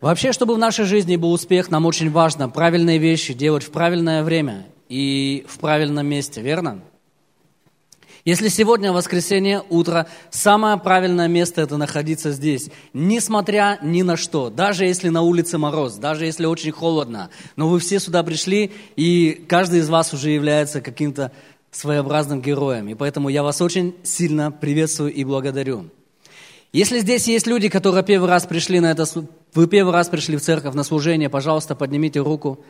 Вообще, чтобы в нашей жизни был успех, нам очень важно правильные вещи делать в правильное время и в правильном месте, верно? Если сегодня воскресенье, утро, самое правильное место это находиться здесь, несмотря ни на что, даже если на улице мороз, даже если очень холодно, но вы все сюда пришли, и каждый из вас уже является каким-то своеобразным героем, и поэтому я вас очень сильно приветствую и благодарю. Если здесь есть люди, которые первый раз пришли на это, вы первый раз пришли в церковь на служение, пожалуйста, поднимите руку.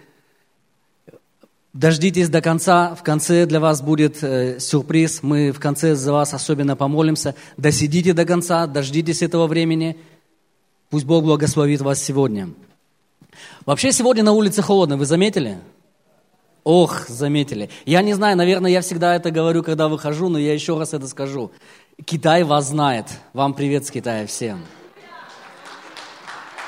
Дождитесь до конца, в конце для вас будет э, сюрприз, мы в конце за вас особенно помолимся. Досидите до конца, дождитесь этого времени, пусть Бог благословит вас сегодня. Вообще сегодня на улице холодно, вы заметили? Ох, заметили. Я не знаю, наверное, я всегда это говорю, когда выхожу, но я еще раз это скажу. Китай вас знает. Вам привет с Китая всем.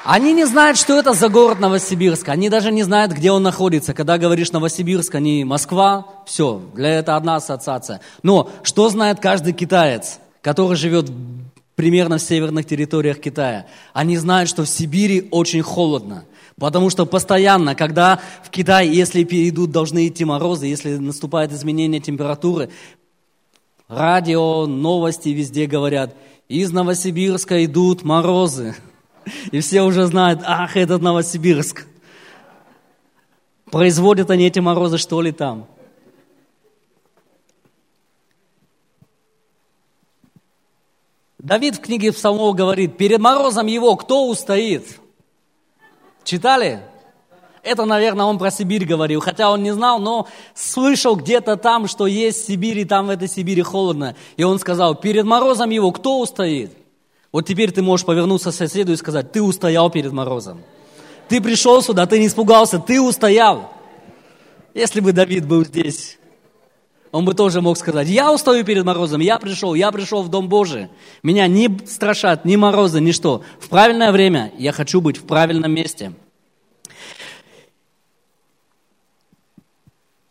Они не знают, что это за город Новосибирск. Они даже не знают, где он находится. Когда говоришь Новосибирск, они Москва, все, для этого одна ассоциация. Но что знает каждый китаец, который живет примерно в северных территориях Китая? Они знают, что в Сибири очень холодно. Потому что постоянно, когда в Китае, если идут, должны идти морозы, если наступает изменение температуры, радио, новости везде говорят, из Новосибирска идут морозы. И все уже знают, ах, этот Новосибирск. Производят они эти морозы, что ли, там? Давид в книге Псалмов говорит, перед морозом его кто устоит? Читали? Это, наверное, он про Сибирь говорил, хотя он не знал, но слышал где-то там, что есть Сибирь, и там в этой Сибири холодно. И он сказал, перед морозом его кто устоит? Вот теперь ты можешь повернуться к соседу и сказать, ты устоял перед морозом. Ты пришел сюда, ты не испугался, ты устоял. Если бы Давид был здесь, он бы тоже мог сказать, я устою перед морозом, я пришел, я пришел в Дом Божий. Меня не страшат ни морозы, ни что. В правильное время я хочу быть в правильном месте.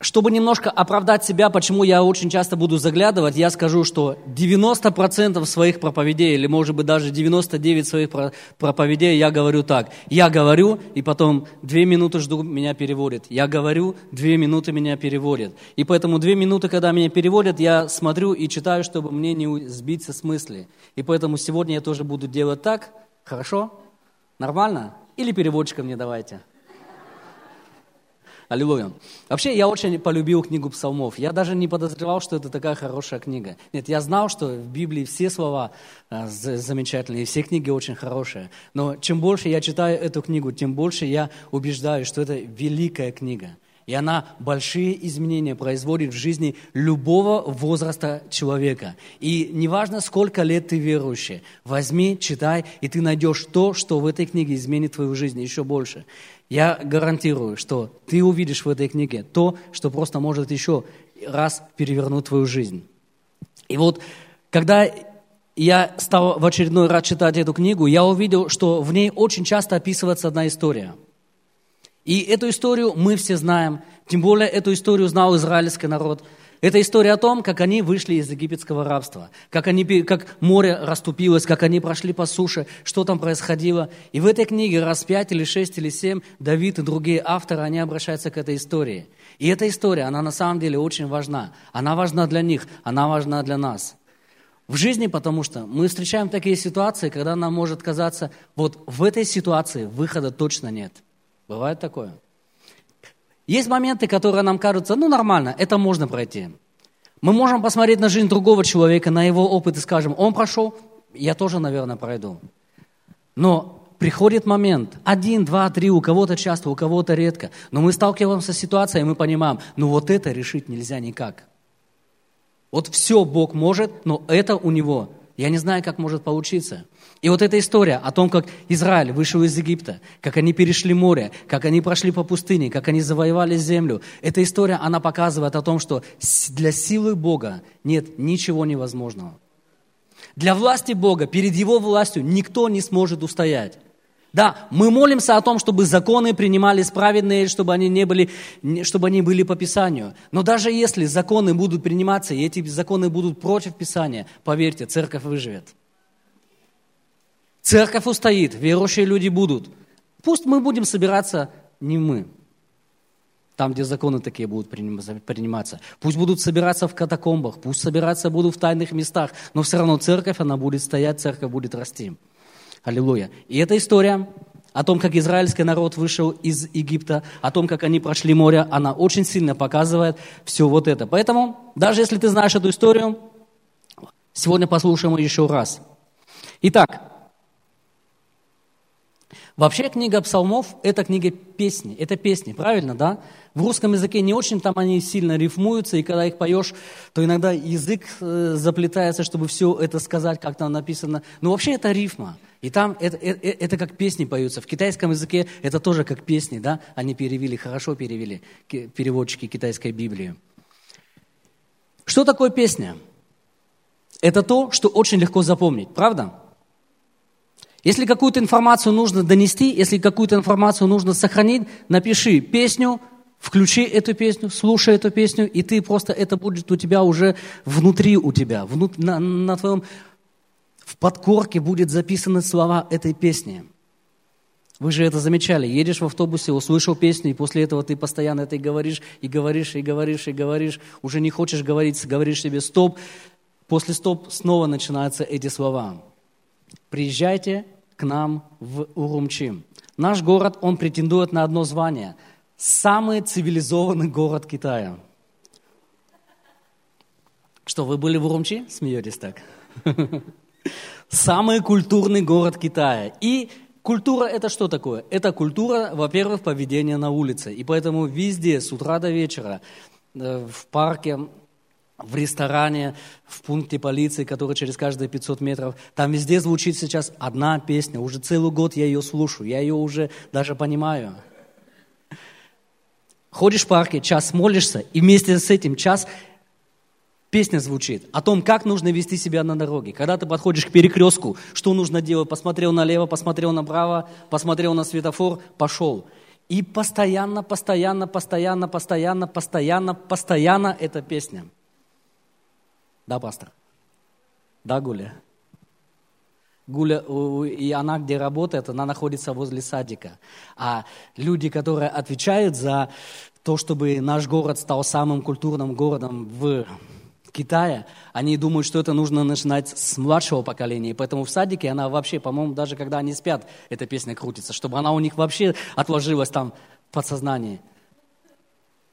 Чтобы немножко оправдать себя, почему я очень часто буду заглядывать, я скажу, что 90% своих проповедей, или может быть даже 99% своих проповедей я говорю так. Я говорю, и потом две минуты жду, меня переводят. Я говорю, две минуты меня переводят. И поэтому две минуты, когда меня переводят, я смотрю и читаю, чтобы мне не сбиться с мысли. И поэтому сегодня я тоже буду делать так. Хорошо? Нормально? Или переводчика мне давайте? Аллилуйя. Вообще, я очень полюбил книгу псалмов. Я даже не подозревал, что это такая хорошая книга. Нет, я знал, что в Библии все слова э, замечательные, все книги очень хорошие. Но чем больше я читаю эту книгу, тем больше я убеждаюсь, что это великая книга. И она большие изменения производит в жизни любого возраста человека. И неважно, сколько лет ты верующий, возьми, читай, и ты найдешь то, что в этой книге изменит твою жизнь еще больше. Я гарантирую, что ты увидишь в этой книге то, что просто может еще раз перевернуть твою жизнь. И вот, когда я стал в очередной раз читать эту книгу, я увидел, что в ней очень часто описывается одна история. И эту историю мы все знаем, тем более эту историю знал израильский народ – это история о том, как они вышли из египетского рабства, как, они, как море расступилось, как они прошли по суше, что там происходило. И в этой книге раз пять или шесть или семь Давид и другие авторы, они обращаются к этой истории. И эта история, она на самом деле очень важна. Она важна для них, она важна для нас. В жизни, потому что мы встречаем такие ситуации, когда нам может казаться, вот в этой ситуации выхода точно нет. Бывает такое? Есть моменты, которые нам кажутся, ну нормально, это можно пройти. Мы можем посмотреть на жизнь другого человека, на его опыт и скажем, он прошел, я тоже, наверное, пройду. Но приходит момент, один, два, три, у кого-то часто, у кого-то редко, но мы сталкиваемся с ситуацией, и мы понимаем, ну вот это решить нельзя никак. Вот все Бог может, но это у него. Я не знаю, как может получиться. И вот эта история о том, как Израиль вышел из Египта, как они перешли море, как они прошли по пустыне, как они завоевали землю, эта история, она показывает о том, что для силы Бога нет ничего невозможного. Для власти Бога, перед Его властью никто не сможет устоять. Да, мы молимся о том, чтобы законы принимались праведные, чтобы они, не были, чтобы они были по Писанию. Но даже если законы будут приниматься, и эти законы будут против Писания, поверьте, церковь выживет. Церковь устоит, верующие люди будут. Пусть мы будем собираться не мы, там, где законы такие будут приниматься. Пусть будут собираться в катакомбах, пусть собираться будут в тайных местах, но все равно церковь, она будет стоять, церковь будет расти. Аллилуйя. И эта история о том, как израильский народ вышел из Египта, о том, как они прошли море, она очень сильно показывает все вот это. Поэтому, даже если ты знаешь эту историю, сегодня послушаем ее еще раз. Итак, Вообще книга псалмов – это книга песни, это песни, правильно, да? В русском языке не очень там они сильно рифмуются, и когда их поешь, то иногда язык э, заплетается, чтобы все это сказать, как там написано. Но вообще это рифма, и там это, это, это как песни поются. В китайском языке это тоже как песни, да? Они перевели, хорошо перевели, переводчики китайской Библии. Что такое песня? Это то, что очень легко запомнить, правда? Если какую-то информацию нужно донести, если какую-то информацию нужно сохранить, напиши песню, включи эту песню, слушай эту песню, и ты просто, это будет у тебя уже внутри у тебя, внут, на, на твоем, в подкорке будет записаны слова этой песни. Вы же это замечали. Едешь в автобусе, услышал песню, и после этого ты постоянно это и говоришь, и говоришь, и говоришь, и говоришь. Уже не хочешь говорить, говоришь себе стоп. После стоп снова начинаются эти слова. Приезжайте к нам в Урумчи. Наш город, он претендует на одно звание. Самый цивилизованный город Китая. Что, вы были в Урумчи? Смеетесь так. Самый культурный город Китая. И культура это что такое? Это культура, во-первых, поведения на улице. И поэтому везде, с утра до вечера, э, в парке, в ресторане, в пункте полиции, который через каждые 500 метров. Там везде звучит сейчас одна песня. Уже целый год я ее слушаю, я ее уже даже понимаю. Ходишь в парке, час молишься, и вместе с этим час песня звучит о том, как нужно вести себя на дороге. Когда ты подходишь к перекрестку, что нужно делать? Посмотрел налево, посмотрел направо, посмотрел на светофор, пошел. И постоянно, постоянно, постоянно, постоянно, постоянно, постоянно эта песня – да, пастор? Да, Гуля? Гуля, и она где работает, она находится возле садика. А люди, которые отвечают за то, чтобы наш город стал самым культурным городом в Китае, они думают, что это нужно начинать с младшего поколения. И поэтому в садике она вообще, по-моему, даже когда они спят, эта песня крутится, чтобы она у них вообще отложилась там в подсознании.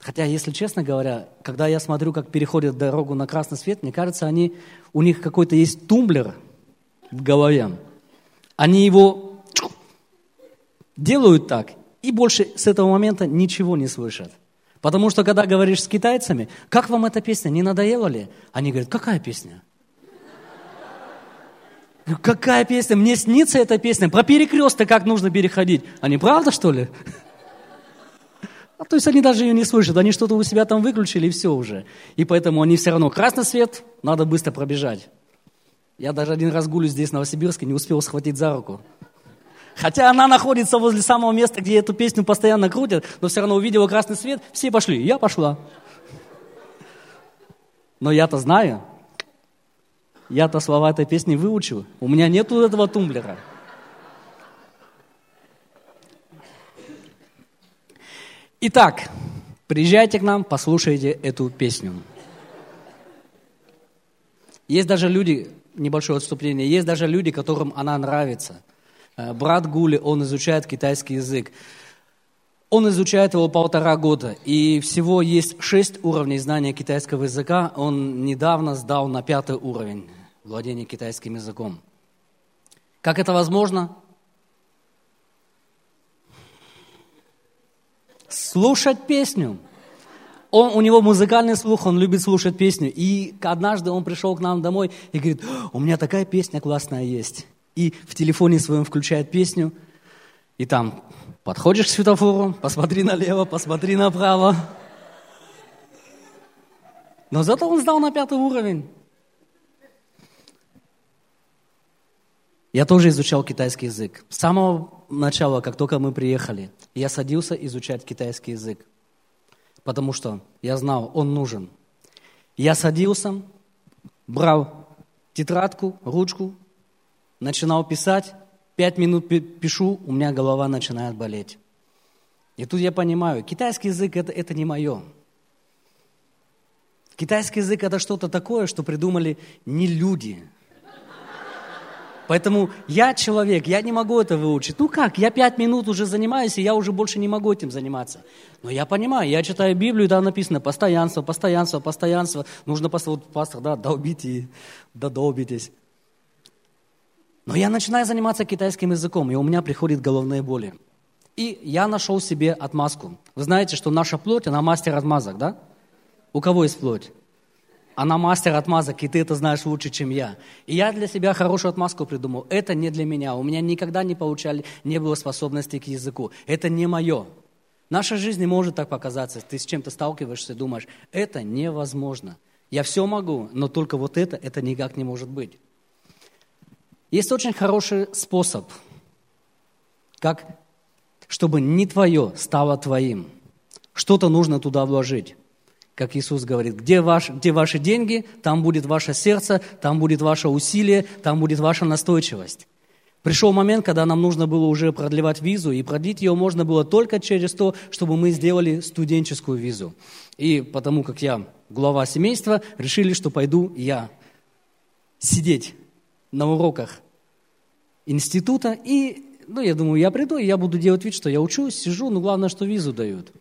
Хотя, если честно говоря, когда я смотрю, как переходят дорогу на красный свет, мне кажется, они, у них какой-то есть тумблер в голове. Они его делают так, и больше с этого момента ничего не слышат. Потому что, когда говоришь с китайцами, как вам эта песня, не надоела ли? Они говорят, какая песня? Какая песня? Мне снится эта песня. Про перекресток, как нужно переходить. Они правда, что ли? А то есть они даже ее не слышат, они что-то у себя там выключили, и все уже. И поэтому они все равно, красный свет, надо быстро пробежать. Я даже один раз гулю здесь, в Новосибирске, не успел схватить за руку. Хотя она находится возле самого места, где эту песню постоянно крутят, но все равно увидела красный свет, все пошли, я пошла. Но я-то знаю, я-то слова этой песни выучил, у меня нету этого тумблера. Итак, приезжайте к нам, послушайте эту песню. Есть даже люди, небольшое отступление, есть даже люди, которым она нравится. Э, брат Гули, он изучает китайский язык. Он изучает его полтора года, и всего есть шесть уровней знания китайского языка. Он недавно сдал на пятый уровень владения китайским языком. Как это возможно? Слушать песню. Он, у него музыкальный слух, он любит слушать песню. И однажды он пришел к нам домой и говорит, у меня такая песня классная есть. И в телефоне своем включает песню, и там подходишь к светофору, посмотри налево, посмотри направо. Но зато он сдал на пятый уровень. Я тоже изучал китайский язык. С самого начала, как только мы приехали, я садился изучать китайский язык. Потому что я знал, он нужен. Я садился, брал тетрадку, ручку, начинал писать пять минут пишу, у меня голова начинает болеть. И тут я понимаю, китайский язык это, это не мое. Китайский язык это что-то такое, что придумали не люди. Поэтому я человек, я не могу это выучить. Ну как, я пять минут уже занимаюсь, и я уже больше не могу этим заниматься. Но я понимаю, я читаю Библию, там написано постоянство, постоянство, постоянство. Нужно, вот пастор, да, долбите, да долбитесь. Но я начинаю заниматься китайским языком, и у меня приходят головные боли. И я нашел себе отмазку. Вы знаете, что наша плоть, она мастер отмазок, да? У кого есть плоть? Она мастер отмазок, и ты это знаешь лучше, чем я. И я для себя хорошую отмазку придумал. Это не для меня. У меня никогда не получали, не было способности к языку. Это не мое. Наша жизнь не может так показаться. Ты с чем-то сталкиваешься думаешь, это невозможно. Я все могу, но только вот это, это никак не может быть. Есть очень хороший способ, как, чтобы не твое стало твоим. Что-то нужно туда вложить. Как Иисус говорит, где, ваш, где ваши деньги, там будет ваше сердце, там будет ваше усилие, там будет ваша настойчивость. Пришел момент, когда нам нужно было уже продлевать визу, и продлить ее можно было только через то, чтобы мы сделали студенческую визу. И потому как я глава семейства, решили, что пойду я сидеть на уроках института, и, ну, я думаю, я приду, и я буду делать вид, что я учусь, сижу, но главное, что визу дают.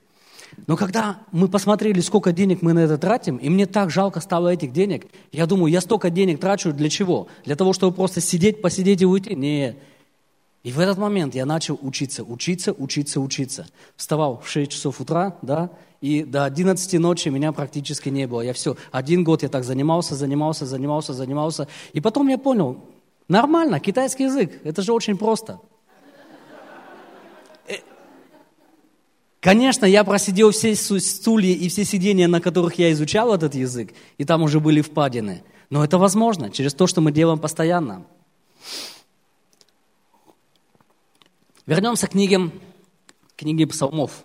Но когда мы посмотрели, сколько денег мы на это тратим, и мне так жалко стало этих денег, я думаю, я столько денег трачу для чего? Для того, чтобы просто сидеть, посидеть и уйти? Нет. И в этот момент я начал учиться, учиться, учиться, учиться. Вставал в 6 часов утра, да, и до 11 ночи меня практически не было. Я все, один год я так занимался, занимался, занимался, занимался. И потом я понял, нормально, китайский язык, это же очень просто. Конечно, я просидел все стулья и все сидения, на которых я изучал этот язык, и там уже были впадины. Но это возможно через то, что мы делаем постоянно. Вернемся к книге, книге псалмов,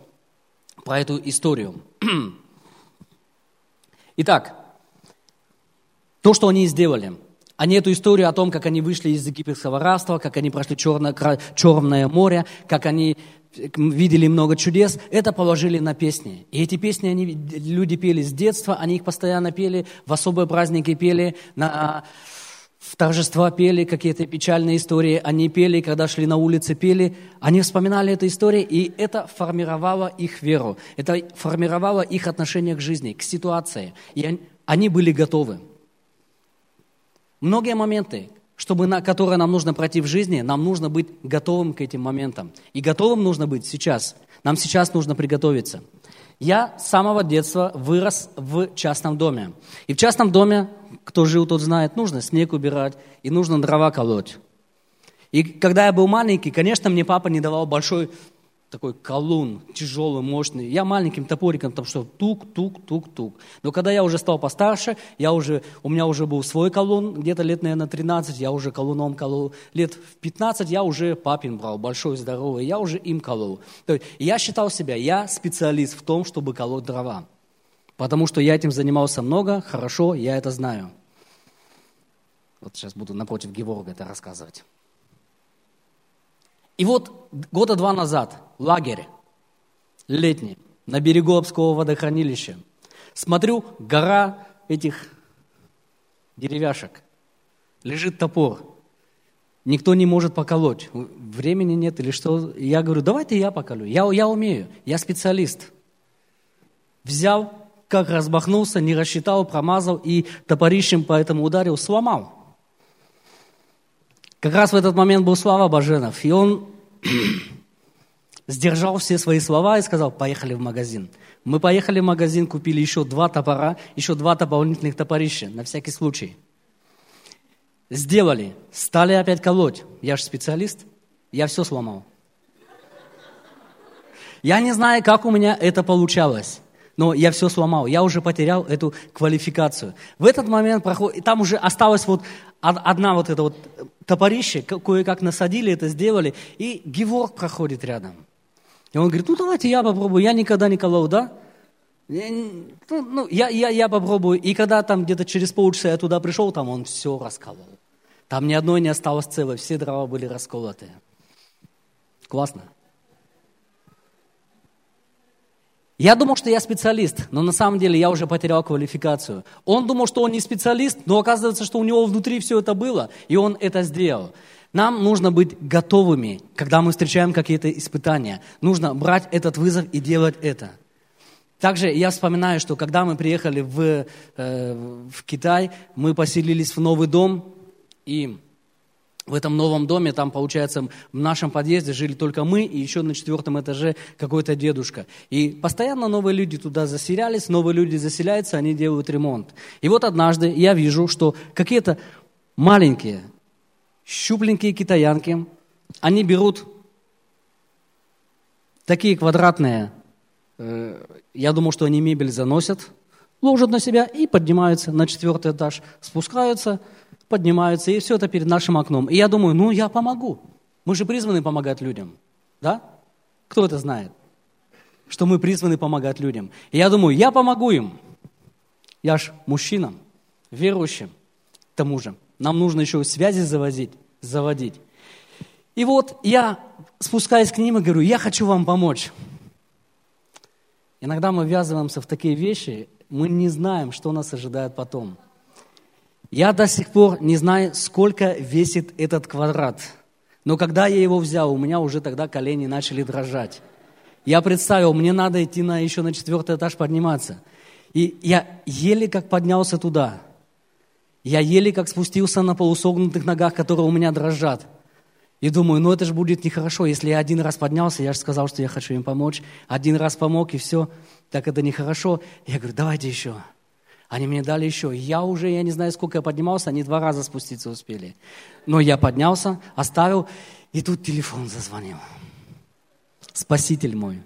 про эту историю. Итак, то, что они сделали. Они эту историю о том, как они вышли из египетского рабства, как они прошли черное, черное море, как они видели много чудес, это положили на песни. И эти песни они, люди пели с детства, они их постоянно пели, в особые праздники пели, на в торжества пели какие-то печальные истории, они пели, когда шли на улице, пели, они вспоминали эту историю, и это формировало их веру, это формировало их отношение к жизни, к ситуации, и они были готовы. Многие моменты, чтобы на, которые нам нужно пройти в жизни, нам нужно быть готовым к этим моментам. И готовым нужно быть сейчас. Нам сейчас нужно приготовиться. Я с самого детства вырос в частном доме. И в частном доме, кто жил, тот знает, нужно снег убирать и нужно дрова колоть. И когда я был маленький, конечно, мне папа не давал большой такой колун, тяжелый, мощный. Я маленьким топориком там что, тук, тук, тук, тук. Но когда я уже стал постарше, я уже, у меня уже был свой колун, где-то лет, наверное, 13, я уже колуном колол. Лет в 15 я уже папин брал, большой, здоровый, я уже им колол. То есть я считал себя, я специалист в том, чтобы колоть дрова. Потому что я этим занимался много, хорошо, я это знаю. Вот сейчас буду напротив Геворга это рассказывать. И вот года два назад лагерь летний на берегу Обского водохранилища. Смотрю, гора этих деревяшек. Лежит топор. Никто не может поколоть. Времени нет или что. Я говорю, давайте я поколю. Я, я умею, я специалист. Взял, как разбахнулся, не рассчитал, промазал и топорищем по этому ударил, сломал. Как раз в этот момент был Слава Баженов, и он сдержал все свои слова и сказал, поехали в магазин. Мы поехали в магазин, купили еще два топора, еще два дополнительных топорища, на всякий случай. Сделали, стали опять колоть. Я же специалист, я все сломал. Я не знаю, как у меня это получалось но я все сломал, я уже потерял эту квалификацию. В этот момент проходит, там уже осталась вот одна вот эта вот топорище, кое-как насадили это, сделали, и Геворг проходит рядом. И он говорит, ну давайте я попробую, я никогда не колол, да? Ну, ну, я, я, я попробую. И когда там где-то через полчаса я туда пришел, там он все расколол. Там ни одной не осталось целой, все дрова были расколоты. Классно. Я думал, что я специалист, но на самом деле я уже потерял квалификацию. Он думал, что он не специалист, но оказывается, что у него внутри все это было, и он это сделал. Нам нужно быть готовыми, когда мы встречаем какие-то испытания. Нужно брать этот вызов и делать это. Также я вспоминаю, что когда мы приехали в, э, в Китай, мы поселились в новый дом, и в этом новом доме, там, получается, в нашем подъезде жили только мы, и еще на четвертом этаже какой-то дедушка. И постоянно новые люди туда заселялись, новые люди заселяются, они делают ремонт. И вот однажды я вижу, что какие-то маленькие, щупленькие китаянки, они берут такие квадратные, э, я думал, что они мебель заносят, ложат на себя и поднимаются на четвертый этаж, спускаются – поднимаются, и все это перед нашим окном. И я думаю, ну, я помогу. Мы же призваны помогать людям. Да? Кто это знает? Что мы призваны помогать людям. И я думаю, я помогу им. Я ж мужчина, верующим. К тому же, нам нужно еще связи заводить. заводить. И вот я спускаюсь к ним и говорю, я хочу вам помочь. Иногда мы ввязываемся в такие вещи, мы не знаем, что нас ожидает потом. Я до сих пор не знаю, сколько весит этот квадрат. Но когда я его взял, у меня уже тогда колени начали дрожать. Я представил, мне надо идти на, еще на четвертый этаж подниматься. И я еле как поднялся туда. Я еле как спустился на полусогнутых ногах, которые у меня дрожат. И думаю, ну это же будет нехорошо, если я один раз поднялся, я же сказал, что я хочу им помочь, один раз помог, и все, так это нехорошо. Я говорю, давайте еще. Они мне дали еще. Я уже, я не знаю, сколько я поднимался, они два раза спуститься успели. Но я поднялся, оставил, и тут телефон зазвонил. Спаситель мой.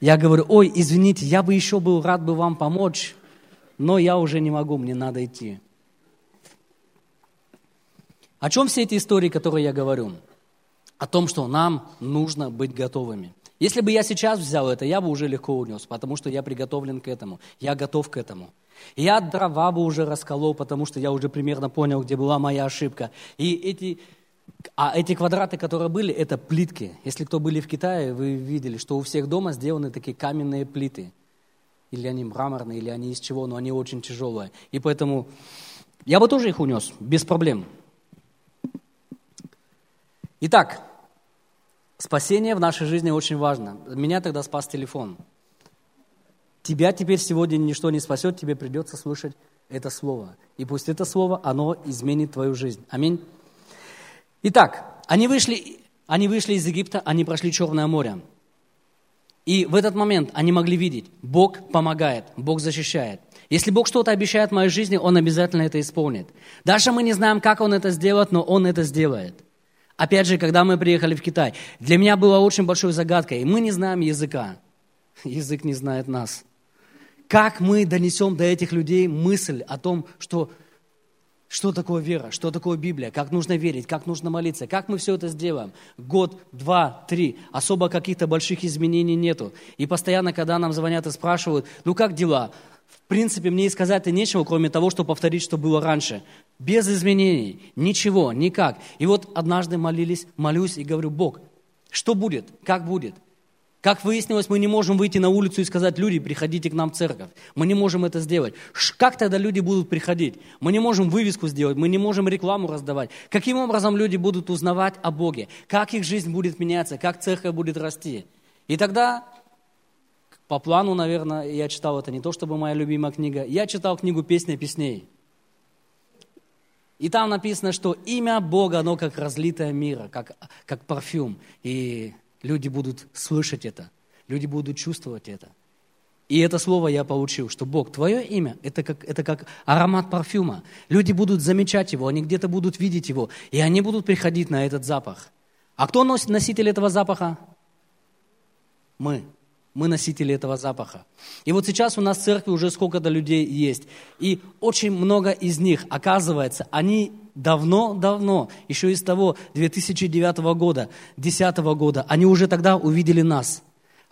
Я говорю, ой, извините, я бы еще был рад бы вам помочь, но я уже не могу, мне надо идти. О чем все эти истории, которые я говорю? О том, что нам нужно быть готовыми. Если бы я сейчас взял это, я бы уже легко унес, потому что я приготовлен к этому, я готов к этому. я дрова бы уже расколол, потому что я уже примерно понял, где была моя ошибка. И эти, а эти квадраты, которые были, это плитки. Если кто были в Китае, вы видели, что у всех дома сделаны такие каменные плиты. Или они мраморные, или они из чего, но они очень тяжелые. И поэтому я бы тоже их унес, без проблем. Итак, Спасение в нашей жизни очень важно. Меня тогда спас телефон. Тебя теперь сегодня ничто не спасет, тебе придется слышать это слово. И пусть это слово, оно изменит твою жизнь. Аминь. Итак, они вышли, они вышли из Египта, они прошли Черное море. И в этот момент они могли видеть, Бог помогает, Бог защищает. Если Бог что-то обещает в моей жизни, Он обязательно это исполнит. Даже мы не знаем, как Он это сделает, но Он это сделает. Опять же, когда мы приехали в Китай, для меня было очень большой загадкой. Мы не знаем языка. Язык не знает нас. Как мы донесем до этих людей мысль о том, что, что такое вера, что такое Библия, как нужно верить, как нужно молиться, как мы все это сделаем. Год, два, три, особо каких-то больших изменений нету. И постоянно, когда нам звонят и спрашивают, ну как дела? В принципе, мне и сказать-то нечего, кроме того, что повторить, что было раньше. Без изменений, ничего, никак. И вот однажды молились, молюсь и говорю, Бог, что будет, как будет? Как выяснилось, мы не можем выйти на улицу и сказать, люди, приходите к нам в церковь. Мы не можем это сделать. Как тогда люди будут приходить? Мы не можем вывеску сделать, мы не можем рекламу раздавать. Каким образом люди будут узнавать о Боге? Как их жизнь будет меняться? Как церковь будет расти? И тогда по плану, наверное, я читал это не то, чтобы моя любимая книга. Я читал книгу «Песня песней». И там написано, что имя Бога, оно как разлитое мира, как, как парфюм. И люди будут слышать это, люди будут чувствовать это. И это слово я получил, что Бог, твое имя, это как, это как аромат парфюма. Люди будут замечать его, они где-то будут видеть его, и они будут приходить на этот запах. А кто носит носитель этого запаха? Мы. Мы носители этого запаха. И вот сейчас у нас в церкви уже сколько-то людей есть. И очень много из них, оказывается, они давно-давно, еще из того 2009 года, 2010 года, они уже тогда увидели нас.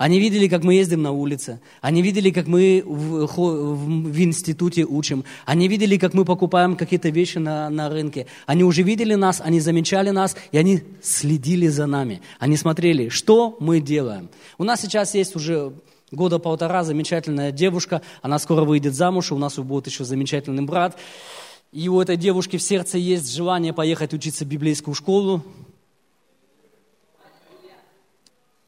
Они видели, как мы ездим на улице. Они видели, как мы в, в, институте учим. Они видели, как мы покупаем какие-то вещи на, на рынке. Они уже видели нас, они замечали нас, и они следили за нами. Они смотрели, что мы делаем. У нас сейчас есть уже года полтора замечательная девушка. Она скоро выйдет замуж, у нас будет еще замечательный брат. И у этой девушки в сердце есть желание поехать учиться в библейскую школу.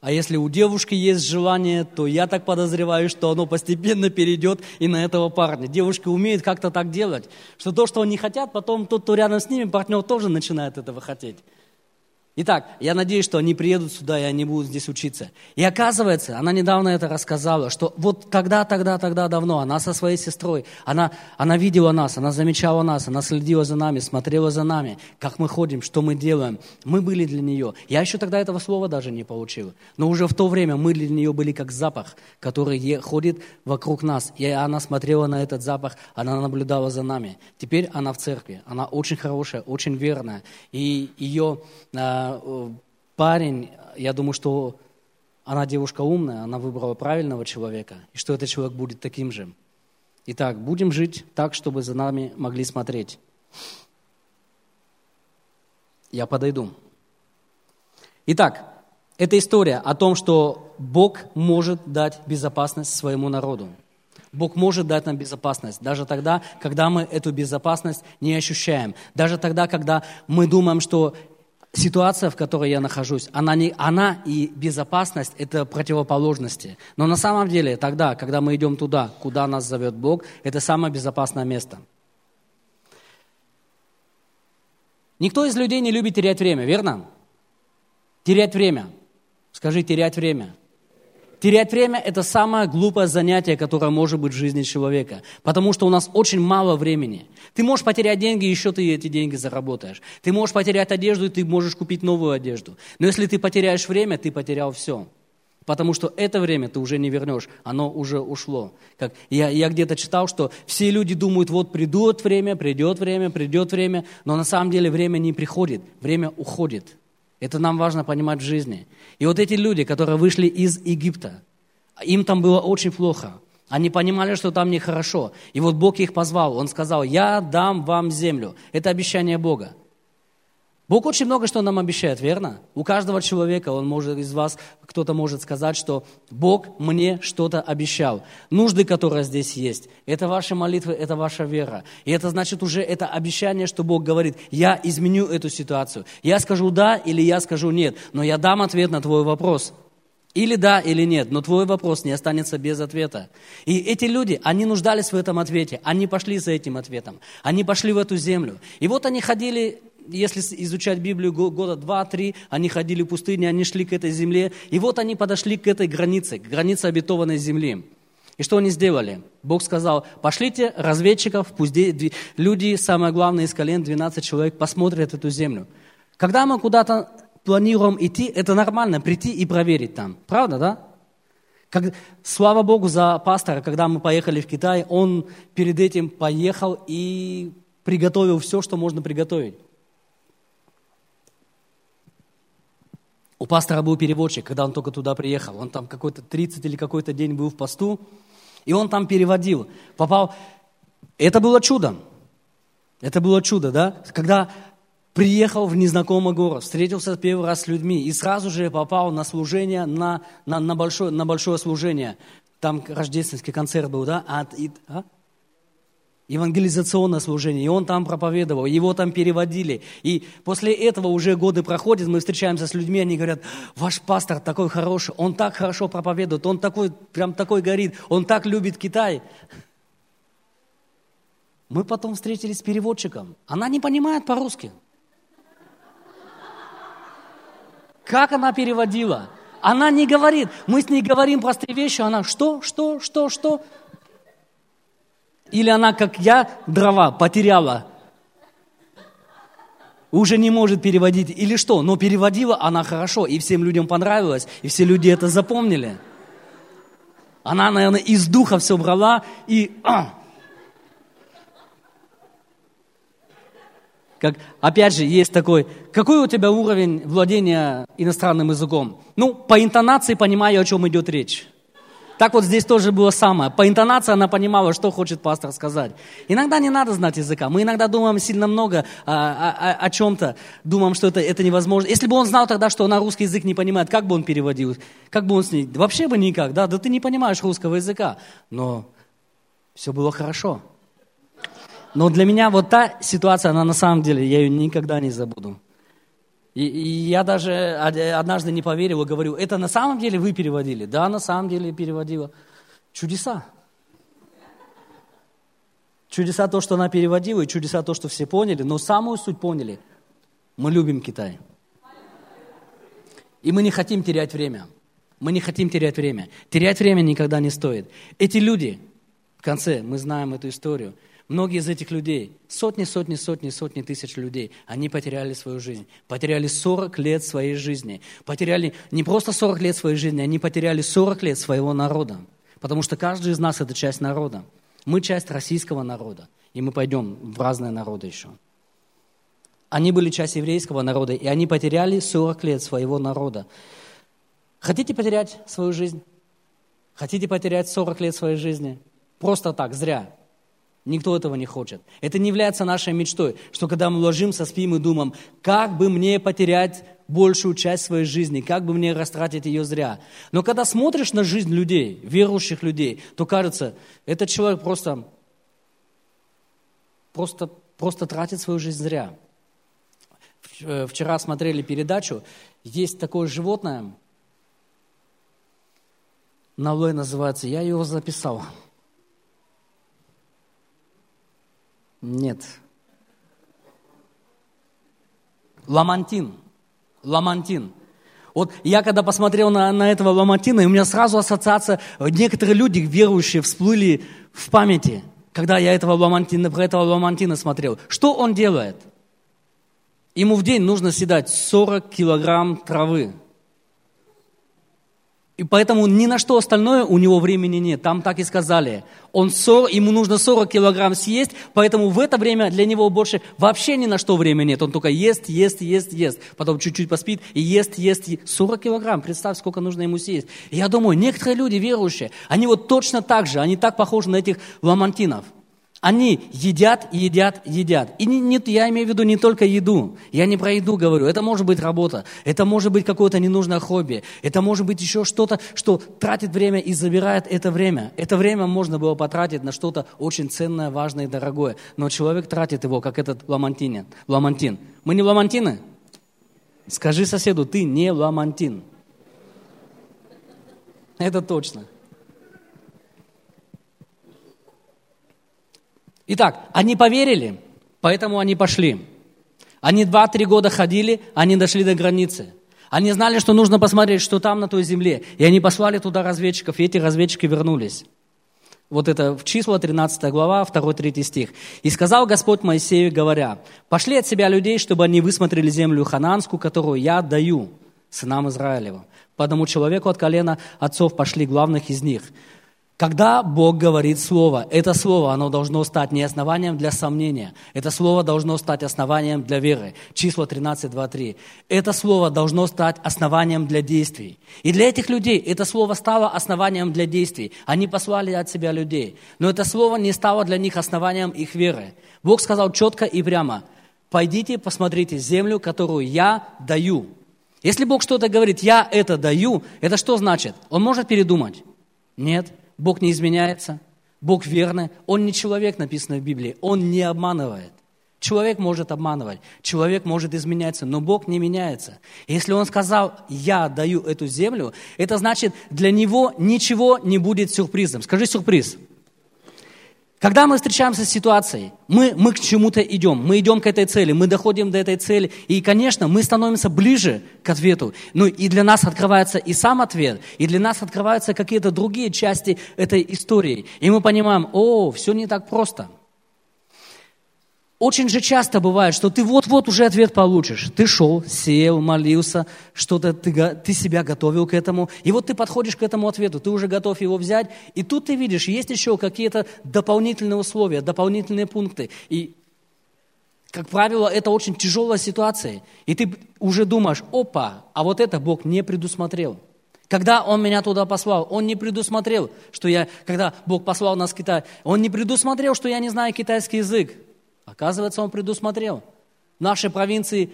А если у девушки есть желание, то я так подозреваю, что оно постепенно перейдет и на этого парня. Девушки умеют как-то так делать, что то, что они хотят, потом тот, кто рядом с ними, партнер тоже начинает этого хотеть. Итак, я надеюсь, что они приедут сюда, и они будут здесь учиться. И оказывается, она недавно это рассказала, что вот тогда, тогда, тогда давно она со своей сестрой, она, она видела нас, она замечала нас, она следила за нами, смотрела за нами, как мы ходим, что мы делаем. Мы были для нее. Я еще тогда этого слова даже не получил. Но уже в то время мы для нее были как запах, который ходит вокруг нас. И она смотрела на этот запах, она наблюдала за нами. Теперь она в церкви. Она очень хорошая, очень верная. И ее а, парень, я думаю, что она девушка умная, она выбрала правильного человека, и что этот человек будет таким же. Итак, будем жить так, чтобы за нами могли смотреть. Я подойду. Итак, это история о том, что Бог может дать безопасность своему народу. Бог может дать нам безопасность, даже тогда, когда мы эту безопасность не ощущаем. Даже тогда, когда мы думаем, что ситуация, в которой я нахожусь, она, не, она и безопасность – это противоположности. Но на самом деле тогда, когда мы идем туда, куда нас зовет Бог, это самое безопасное место. Никто из людей не любит терять время, верно? Терять время. Скажи, терять время. Терять время – это самое глупое занятие, которое может быть в жизни человека, потому что у нас очень мало времени. Ты можешь потерять деньги, еще ты эти деньги заработаешь. Ты можешь потерять одежду, и ты можешь купить новую одежду. Но если ты потеряешь время, ты потерял все. Потому что это время ты уже не вернешь, оно уже ушло. Как я, я где-то читал, что все люди думают, вот придет время, придет время, придет время, но на самом деле время не приходит, время уходит. Это нам важно понимать в жизни. И вот эти люди, которые вышли из Египта, им там было очень плохо. Они понимали, что там нехорошо. И вот Бог их позвал. Он сказал, я дам вам землю. Это обещание Бога. Бог очень много что нам обещает, верно? У каждого человека, он может из вас, кто-то может сказать, что Бог мне что-то обещал. Нужды, которые здесь есть, это ваши молитвы, это ваша вера. И это значит уже это обещание, что Бог говорит, я изменю эту ситуацию. Я скажу да или я скажу нет, но я дам ответ на твой вопрос. Или да, или нет, но твой вопрос не останется без ответа. И эти люди, они нуждались в этом ответе, они пошли за этим ответом, они пошли в эту землю. И вот они ходили если изучать Библию года два-три, они ходили в пустыне, они шли к этой земле, и вот они подошли к этой границе, к границе обетованной земли. И что они сделали? Бог сказал, пошлите разведчиков, пусть люди, самое главное из колен, 12 человек, посмотрят эту землю. Когда мы куда-то планируем идти, это нормально, прийти и проверить там. Правда, да? Как, слава Богу за пастора, когда мы поехали в Китай, он перед этим поехал и приготовил все, что можно приготовить. У пастора был переводчик, когда он только туда приехал. Он там какой-то 30 или какой-то день был в посту, и он там переводил. Попал... Это было чудо. Это было чудо, да? Когда приехал в незнакомый город, встретился первый раз с людьми и сразу же попал на служение, на, на, на, большое, на большое служение. Там рождественский концерт был, да? А, и, а? Евангелизационное служение, и он там проповедовал, его там переводили. И после этого уже годы проходят, мы встречаемся с людьми, они говорят, ваш пастор такой хороший, он так хорошо проповедует, он такой, прям такой горит, он так любит Китай. Мы потом встретились с переводчиком. Она не понимает по-русски. Как она переводила? Она не говорит. Мы с ней говорим простые вещи, она что, что, что, что? Или она, как я, дрова потеряла, уже не может переводить, или что? Но переводила она хорошо, и всем людям понравилось, и все люди это запомнили. Она, наверное, из духа все брала и... А! как, опять же, есть такой, какой у тебя уровень владения иностранным языком? Ну, по интонации понимаю, о чем идет речь. Так вот здесь тоже было самое. По интонации она понимала, что хочет пастор сказать. Иногда не надо знать языка. Мы иногда думаем сильно много о, о, о чем-то, думаем, что это, это невозможно. Если бы он знал тогда, что она русский язык не понимает, как бы он переводил? Как бы он с ней? Вообще бы никак, да? Да ты не понимаешь русского языка. Но все было хорошо. Но для меня вот та ситуация, она на самом деле, я ее никогда не забуду. И, и я даже однажды не поверил и говорю, это на самом деле вы переводили? Да, на самом деле переводила. Чудеса. Чудеса то, что она переводила, и чудеса то, что все поняли, но самую суть поняли. Мы любим Китай. И мы не хотим терять время. Мы не хотим терять время. Терять время никогда не стоит. Эти люди, в конце, мы знаем эту историю, Многие из этих людей, сотни, сотни, сотни, сотни тысяч людей, они потеряли свою жизнь. Потеряли 40 лет своей жизни. Потеряли не просто 40 лет своей жизни, они потеряли 40 лет своего народа. Потому что каждый из нас – это часть народа. Мы часть российского народа, и мы пойдем в разные народы еще. Они были часть еврейского народа, и они потеряли 40 лет своего народа. Хотите потерять свою жизнь? Хотите потерять 40 лет своей жизни? Просто так, зря. Никто этого не хочет. Это не является нашей мечтой, что когда мы ложимся, спим и думаем, как бы мне потерять большую часть своей жизни, как бы мне растратить ее зря. Но когда смотришь на жизнь людей, верующих людей, то кажется, этот человек просто, просто, просто тратит свою жизнь зря. Э, вчера смотрели передачу, есть такое животное, Налой называется, я его записал – Нет. Ламантин. Ламантин. Вот я когда посмотрел на, на этого Ламантина, и у меня сразу ассоциация, некоторые люди, верующие, всплыли в памяти, когда я этого Ламантина, про этого Ламантина смотрел. Что он делает? Ему в день нужно съедать 40 килограмм травы. И поэтому ни на что остальное у него времени нет. Там так и сказали. Он 40, ему нужно 40 килограмм съесть, поэтому в это время для него больше вообще ни на что времени нет. Он только ест, ест, ест, ест. Потом чуть-чуть поспит и ест, ест, ест. 40 килограмм, представь, сколько нужно ему съесть. Я думаю, некоторые люди верующие, они вот точно так же, они так похожи на этих ламантинов – они едят, едят, едят. И не, не, я имею в виду не только еду. Я не про еду говорю. Это может быть работа. Это может быть какое-то ненужное хобби. Это может быть еще что-то, что тратит время и забирает это время. Это время можно было потратить на что-то очень ценное, важное и дорогое. Но человек тратит его, как этот ламантин. ламантин. Мы не ламантины? Скажи соседу, ты не ламантин. Это точно. Итак, они поверили, поэтому они пошли. Они два-три года ходили, они дошли до границы. Они знали, что нужно посмотреть, что там на той земле. И они послали туда разведчиков, и эти разведчики вернулись. Вот это в числа 13 глава, 2-3 стих. «И сказал Господь Моисею, говоря, пошли от себя людей, чтобы они высмотрели землю хананскую, которую я даю сынам Израилевым. По одному человеку от колена отцов пошли главных из них. Когда Бог говорит Слово, это Слово, оно должно стать не основанием для сомнения. Это Слово должно стать основанием для веры. Число 13, 2, 3. Это Слово должно стать основанием для действий. И для этих людей это Слово стало основанием для действий. Они послали от себя людей. Но это Слово не стало для них основанием их веры. Бог сказал четко и прямо, пойдите, посмотрите землю, которую я даю. Если Бог что-то говорит, я это даю, это что значит? Он может передумать? Нет. Бог не изменяется, Бог верный, Он не человек, написано в Библии, Он не обманывает. Человек может обманывать, человек может изменяться, но Бог не меняется. Если Он сказал, я даю эту землю, это значит, для Него ничего не будет сюрпризом. Скажи сюрприз. Когда мы встречаемся с ситуацией, мы, мы к чему-то идем, мы идем к этой цели, мы доходим до этой цели, и, конечно, мы становимся ближе к ответу. Ну и для нас открывается и сам ответ, и для нас открываются какие-то другие части этой истории. И мы понимаем, о, все не так просто – очень же часто бывает, что ты вот-вот уже ответ получишь. Ты шел, сел, молился, что-то ты, ты себя готовил к этому. И вот ты подходишь к этому ответу, ты уже готов его взять. И тут ты видишь, есть еще какие-то дополнительные условия, дополнительные пункты. И Как правило, это очень тяжелая ситуация. И ты уже думаешь, опа, а вот это Бог не предусмотрел. Когда Он меня туда послал, Он не предусмотрел, что я, когда Бог послал нас в Китай, Он не предусмотрел, что я не знаю китайский язык. Оказывается, Он предусмотрел. В нашей провинции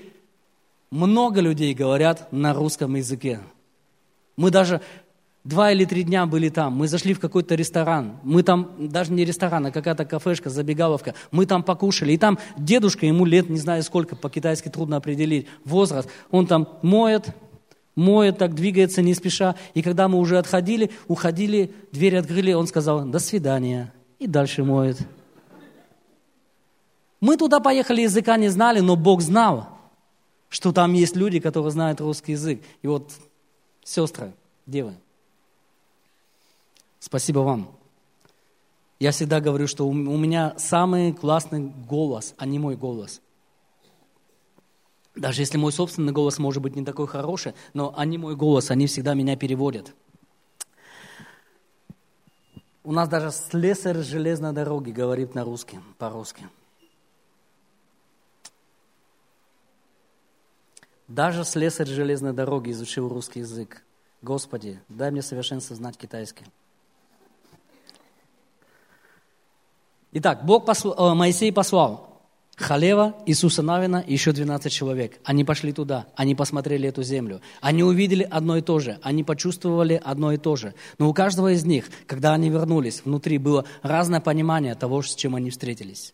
много людей говорят на русском языке. Мы даже два или три дня были там. Мы зашли в какой-то ресторан. Мы там, даже не ресторан, а какая-то кафешка, забегаловка. Мы там покушали. И там дедушка, ему лет не знаю сколько, по-китайски трудно определить возраст. Он там моет, моет, так двигается не спеша. И когда мы уже отходили, уходили, дверь открыли, он сказал «до свидания». И дальше моет. Мы туда поехали, языка не знали, но Бог знал что там есть люди, которые знают русский язык. И вот, сестры, девы, спасибо вам. Я всегда говорю, что у меня самый классный голос, а не мой голос. Даже если мой собственный голос может быть не такой хороший, но они мой голос, они всегда меня переводят. У нас даже слесарь железной дороги говорит на русском, по-русски. Даже слесарь железной дороги изучил русский язык. Господи, дай мне совершенство знать китайский. Итак, Бог послал, э, Моисей послал Халева, Иисуса Навина и еще 12 человек. Они пошли туда, они посмотрели эту землю. Они увидели одно и то же, они почувствовали одно и то же. Но у каждого из них, когда они вернулись, внутри было разное понимание того, с чем они встретились.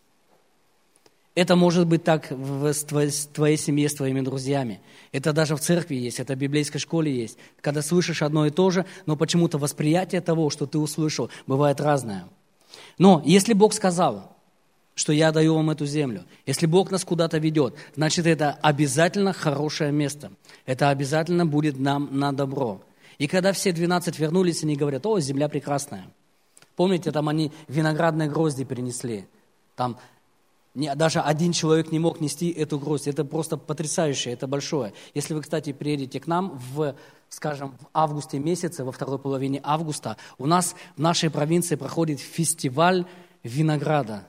Это может быть так в твоей, семье, с твоими друзьями. Это даже в церкви есть, это в библейской школе есть. Когда слышишь одно и то же, но почему-то восприятие того, что ты услышал, бывает разное. Но если Бог сказал, что я даю вам эту землю, если Бог нас куда-то ведет, значит это обязательно хорошее место. Это обязательно будет нам на добро. И когда все 12 вернулись, они говорят, о, земля прекрасная. Помните, там они виноградные грозди принесли. Там даже один человек не мог нести эту грусть. Это просто потрясающе, это большое. Если вы, кстати, приедете к нам в, скажем, в августе месяце, во второй половине августа, у нас в нашей провинции проходит фестиваль винограда.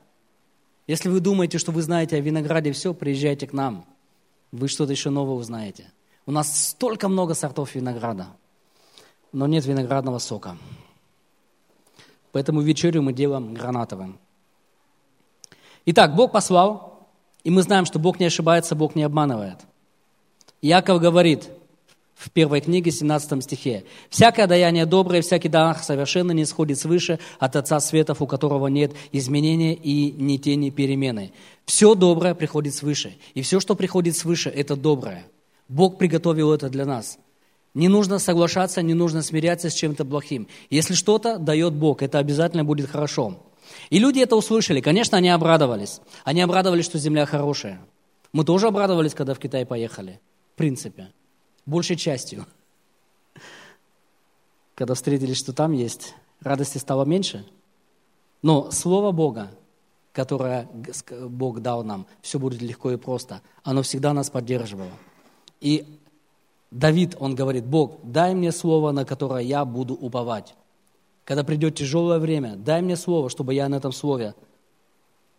Если вы думаете, что вы знаете о винограде все, приезжайте к нам. Вы что-то еще новое узнаете. У нас столько много сортов винограда, но нет виноградного сока. Поэтому вечерю мы делаем гранатовым. Итак, Бог послал, и мы знаем, что Бог не ошибается, Бог не обманывает. Яков говорит в первой книге, 17 стихе, «Всякое даяние доброе, всякий дар совершенно не сходит свыше от Отца Светов, у которого нет изменения и ни тени перемены. Все доброе приходит свыше, и все, что приходит свыше, это доброе. Бог приготовил это для нас». Не нужно соглашаться, не нужно смиряться с чем-то плохим. Если что-то дает Бог, это обязательно будет хорошо. И люди это услышали. Конечно, они обрадовались. Они обрадовались, что земля хорошая. Мы тоже обрадовались, когда в Китай поехали. В принципе. Большей частью. Когда встретились, что там есть, радости стало меньше. Но Слово Бога, которое Бог дал нам, все будет легко и просто. Оно всегда нас поддерживало. И Давид, он говорит, Бог, дай мне слово, на которое я буду уповать. Когда придет тяжелое время, дай мне слово, чтобы я на этом слове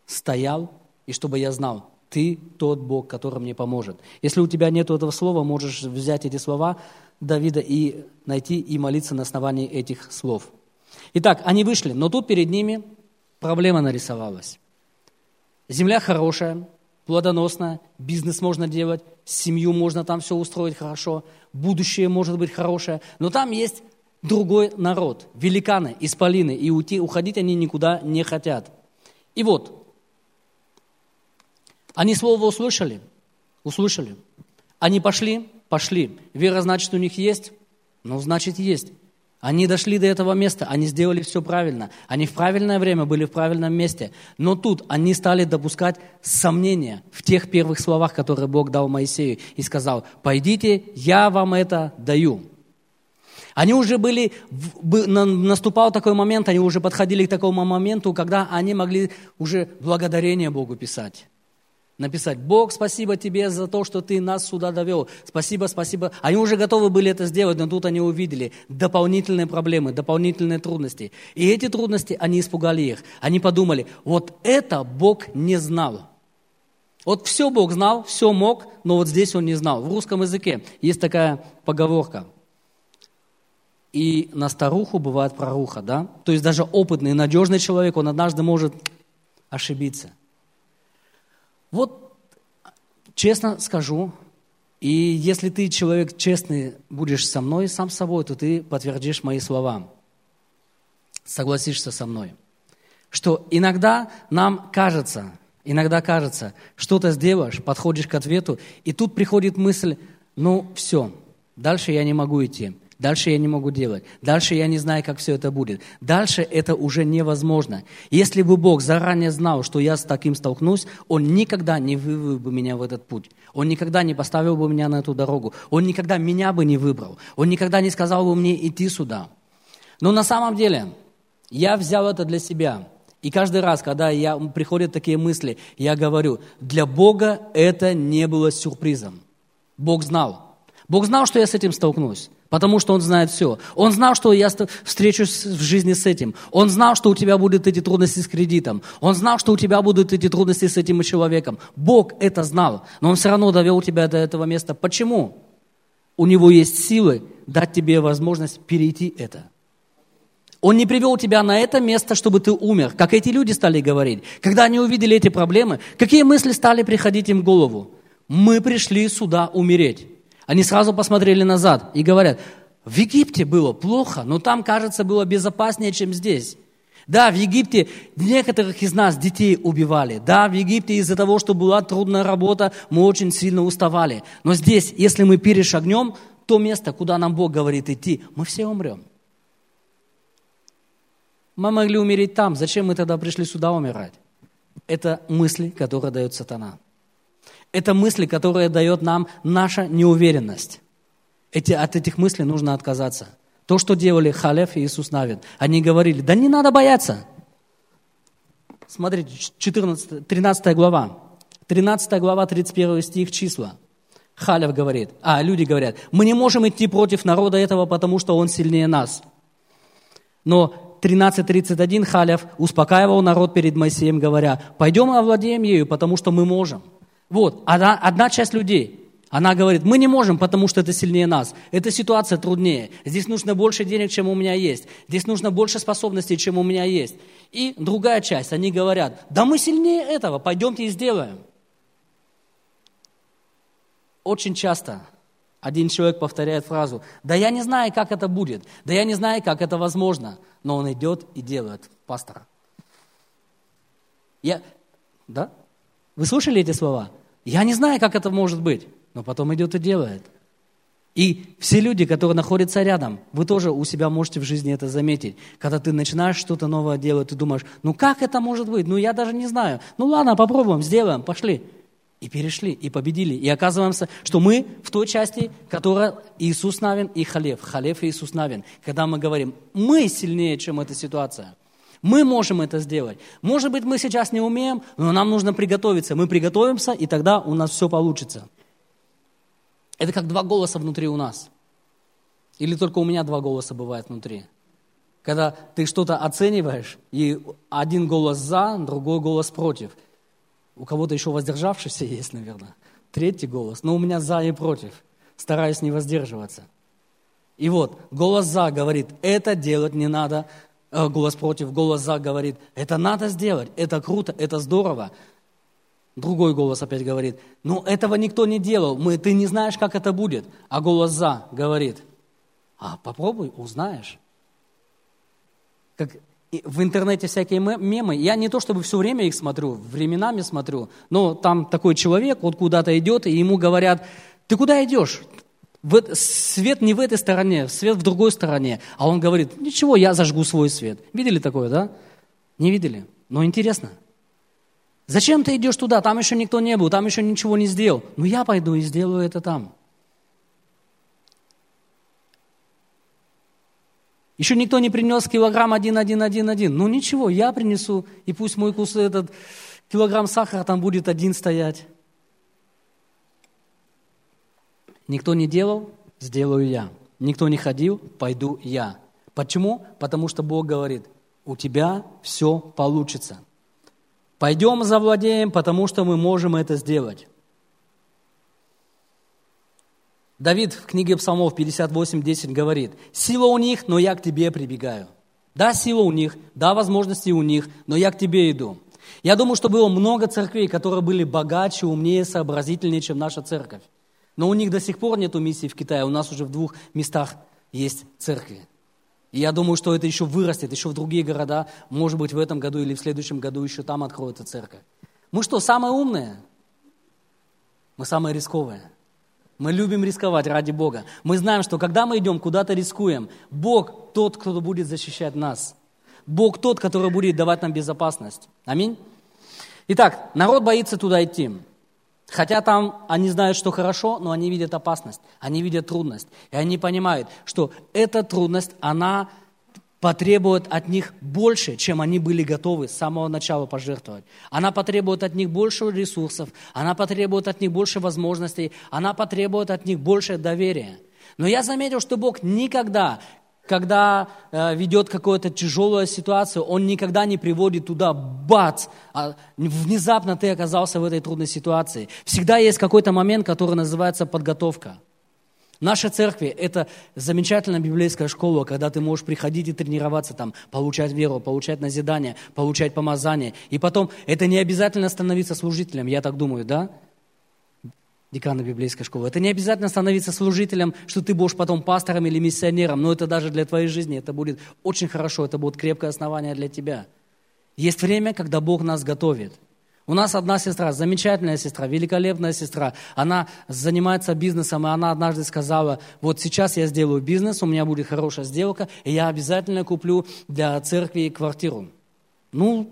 стоял и чтобы я знал, ты тот Бог, который мне поможет. Если у тебя нет этого слова, можешь взять эти слова Давида и найти и молиться на основании этих слов. Итак, они вышли, но тут перед ними проблема нарисовалась. Земля хорошая, плодоносная, бизнес можно делать, семью можно там все устроить хорошо, будущее может быть хорошее, но там есть другой народ, великаны, исполины, и уйти, уходить они никуда не хотят. И вот, они слово услышали, услышали. Они пошли, пошли. Вера, значит, у них есть? Ну, значит, есть. Они дошли до этого места, они сделали все правильно. Они в правильное время были в правильном месте. Но тут они стали допускать сомнения в тех первых словах, которые Бог дал Моисею. И сказал, пойдите, я вам это даю. Они уже были, наступал такой момент, они уже подходили к такому моменту, когда они могли уже благодарение Богу писать. Написать, Бог, спасибо тебе за то, что ты нас сюда довел. Спасибо, спасибо. Они уже готовы были это сделать, но тут они увидели дополнительные проблемы, дополнительные трудности. И эти трудности, они испугали их. Они подумали, вот это Бог не знал. Вот все Бог знал, все мог, но вот здесь он не знал. В русском языке есть такая поговорка. И на старуху бывает проруха, да? То есть даже опытный, надежный человек, он однажды может ошибиться. Вот честно скажу, и если ты человек честный будешь со мной, сам собой, то ты подтвердишь мои слова. Согласишься со мной. Что иногда нам кажется, иногда кажется, что-то сделаешь, подходишь к ответу, и тут приходит мысль, ну все, дальше я не могу идти. Дальше я не могу делать. Дальше я не знаю, как все это будет. Дальше это уже невозможно. Если бы Бог заранее знал, что я с таким столкнусь, Он никогда не вывел бы меня в этот путь. Он никогда не поставил бы меня на эту дорогу. Он никогда меня бы не выбрал. Он никогда не сказал бы мне идти сюда. Но на самом деле я взял это для себя. И каждый раз, когда я, приходят такие мысли, я говорю, для Бога это не было сюрпризом. Бог знал. Бог знал, что я с этим столкнусь. Потому что Он знает все. Он знал, что я встречусь в жизни с этим. Он знал, что у тебя будут эти трудности с кредитом. Он знал, что у тебя будут эти трудности с этим человеком. Бог это знал. Но Он все равно довел тебя до этого места. Почему? У Него есть силы дать тебе возможность перейти это. Он не привел тебя на это место, чтобы ты умер, как эти люди стали говорить. Когда они увидели эти проблемы, какие мысли стали приходить им в голову? Мы пришли сюда умереть. Они сразу посмотрели назад и говорят, в Египте было плохо, но там, кажется, было безопаснее, чем здесь. Да, в Египте некоторых из нас детей убивали. Да, в Египте из-за того, что была трудная работа, мы очень сильно уставали. Но здесь, если мы перешагнем то место, куда нам Бог говорит идти, мы все умрем. Мы могли умереть там. Зачем мы тогда пришли сюда умирать? Это мысли, которые дает сатана. Это мысли, которые дает нам наша неуверенность. Эти, от этих мыслей нужно отказаться. То, что делали Халев и Иисус Навин. Они говорили, да не надо бояться. Смотрите, 14, 13 глава. 13 глава, 31 стих, числа. Халев говорит, а люди говорят, мы не можем идти против народа этого, потому что он сильнее нас. Но 13.31 Халев успокаивал народ перед Моисеем, говоря, пойдем овладеем ею, потому что мы можем. Вот, одна, одна часть людей, она говорит, мы не можем, потому что это сильнее нас. Эта ситуация труднее. Здесь нужно больше денег, чем у меня есть. Здесь нужно больше способностей, чем у меня есть. И другая часть, они говорят, да мы сильнее этого, пойдемте и сделаем. Очень часто один человек повторяет фразу, да я не знаю, как это будет, да я не знаю, как это возможно, но он идет и делает пастора. Я, да? Вы слушали эти слова? Я не знаю, как это может быть, но потом идет и делает. И все люди, которые находятся рядом, вы тоже у себя можете в жизни это заметить. Когда ты начинаешь что-то новое делать, ты думаешь, ну как это может быть? Ну я даже не знаю. Ну ладно, попробуем, сделаем, пошли. И перешли, и победили. И оказываемся, что мы в той части, которая Иисус Навин и Халев. Халев и Иисус Навин. Когда мы говорим, мы сильнее, чем эта ситуация – мы можем это сделать. Может быть, мы сейчас не умеем, но нам нужно приготовиться. Мы приготовимся, и тогда у нас все получится. Это как два голоса внутри у нас. Или только у меня два голоса бывает внутри. Когда ты что-то оцениваешь, и один голос за, другой голос против. У кого-то еще воздержавшийся есть, наверное. Третий голос, но у меня за и против. Стараюсь не воздерживаться. И вот, голос за говорит, это делать не надо, голос против, голос за говорит, это надо сделать, это круто, это здорово. Другой голос опять говорит, ну этого никто не делал, мы, ты не знаешь, как это будет. А голос за говорит, а попробуй, узнаешь. Как в интернете всякие мемы, я не то чтобы все время их смотрю, временами смотрю, но там такой человек, вот куда-то идет, и ему говорят, ты куда идешь? Свет не в этой стороне, свет в другой стороне. А он говорит, ничего, я зажгу свой свет. Видели такое, да? Не видели? Но интересно. Зачем ты идешь туда? Там еще никто не был, там еще ничего не сделал. Ну я пойду и сделаю это там. Еще никто не принес килограмм один, один, один, один. Ну ничего, я принесу, и пусть мой кус, этот килограмм сахара там будет один стоять. Никто не делал, сделаю я. Никто не ходил, пойду я. Почему? Потому что Бог говорит, у тебя все получится. Пойдем завладеем, потому что мы можем это сделать. Давид в книге Псалмов 58.10 говорит, «Сила у них, но я к тебе прибегаю». Да, сила у них, да, возможности у них, но я к тебе иду. Я думаю, что было много церквей, которые были богаче, умнее, сообразительнее, чем наша церковь. Но у них до сих пор нет миссии в Китае, у нас уже в двух местах есть церкви. И я думаю, что это еще вырастет, еще в другие города, может быть, в этом году или в следующем году еще там откроется церковь. Мы что, самые умные? Мы самые рисковые. Мы любим рисковать ради Бога. Мы знаем, что когда мы идем куда-то рискуем, Бог тот, кто будет защищать нас. Бог тот, который будет давать нам безопасность. Аминь. Итак, народ боится туда идти. Хотя там они знают, что хорошо, но они видят опасность, они видят трудность. И они понимают, что эта трудность, она потребует от них больше, чем они были готовы с самого начала пожертвовать. Она потребует от них больше ресурсов, она потребует от них больше возможностей, она потребует от них больше доверия. Но я заметил, что Бог никогда, когда э, ведет какую-то тяжелую ситуацию, Он никогда не приводит туда бац, а внезапно ты оказался в этой трудной ситуации. Всегда есть какой-то момент, который называется подготовка. Наша церковь – это замечательная библейская школа, когда ты можешь приходить и тренироваться там, получать веру, получать назидание, получать помазание. И потом, это не обязательно становиться служителем, я так думаю, да? Декана библейской школы. Это не обязательно становиться служителем, что ты будешь потом пастором или миссионером, но это даже для твоей жизни, это будет очень хорошо, это будет крепкое основание для тебя. Есть время, когда Бог нас готовит – у нас одна сестра, замечательная сестра, великолепная сестра. Она занимается бизнесом, и она однажды сказала, вот сейчас я сделаю бизнес, у меня будет хорошая сделка, и я обязательно куплю для церкви квартиру. Ну,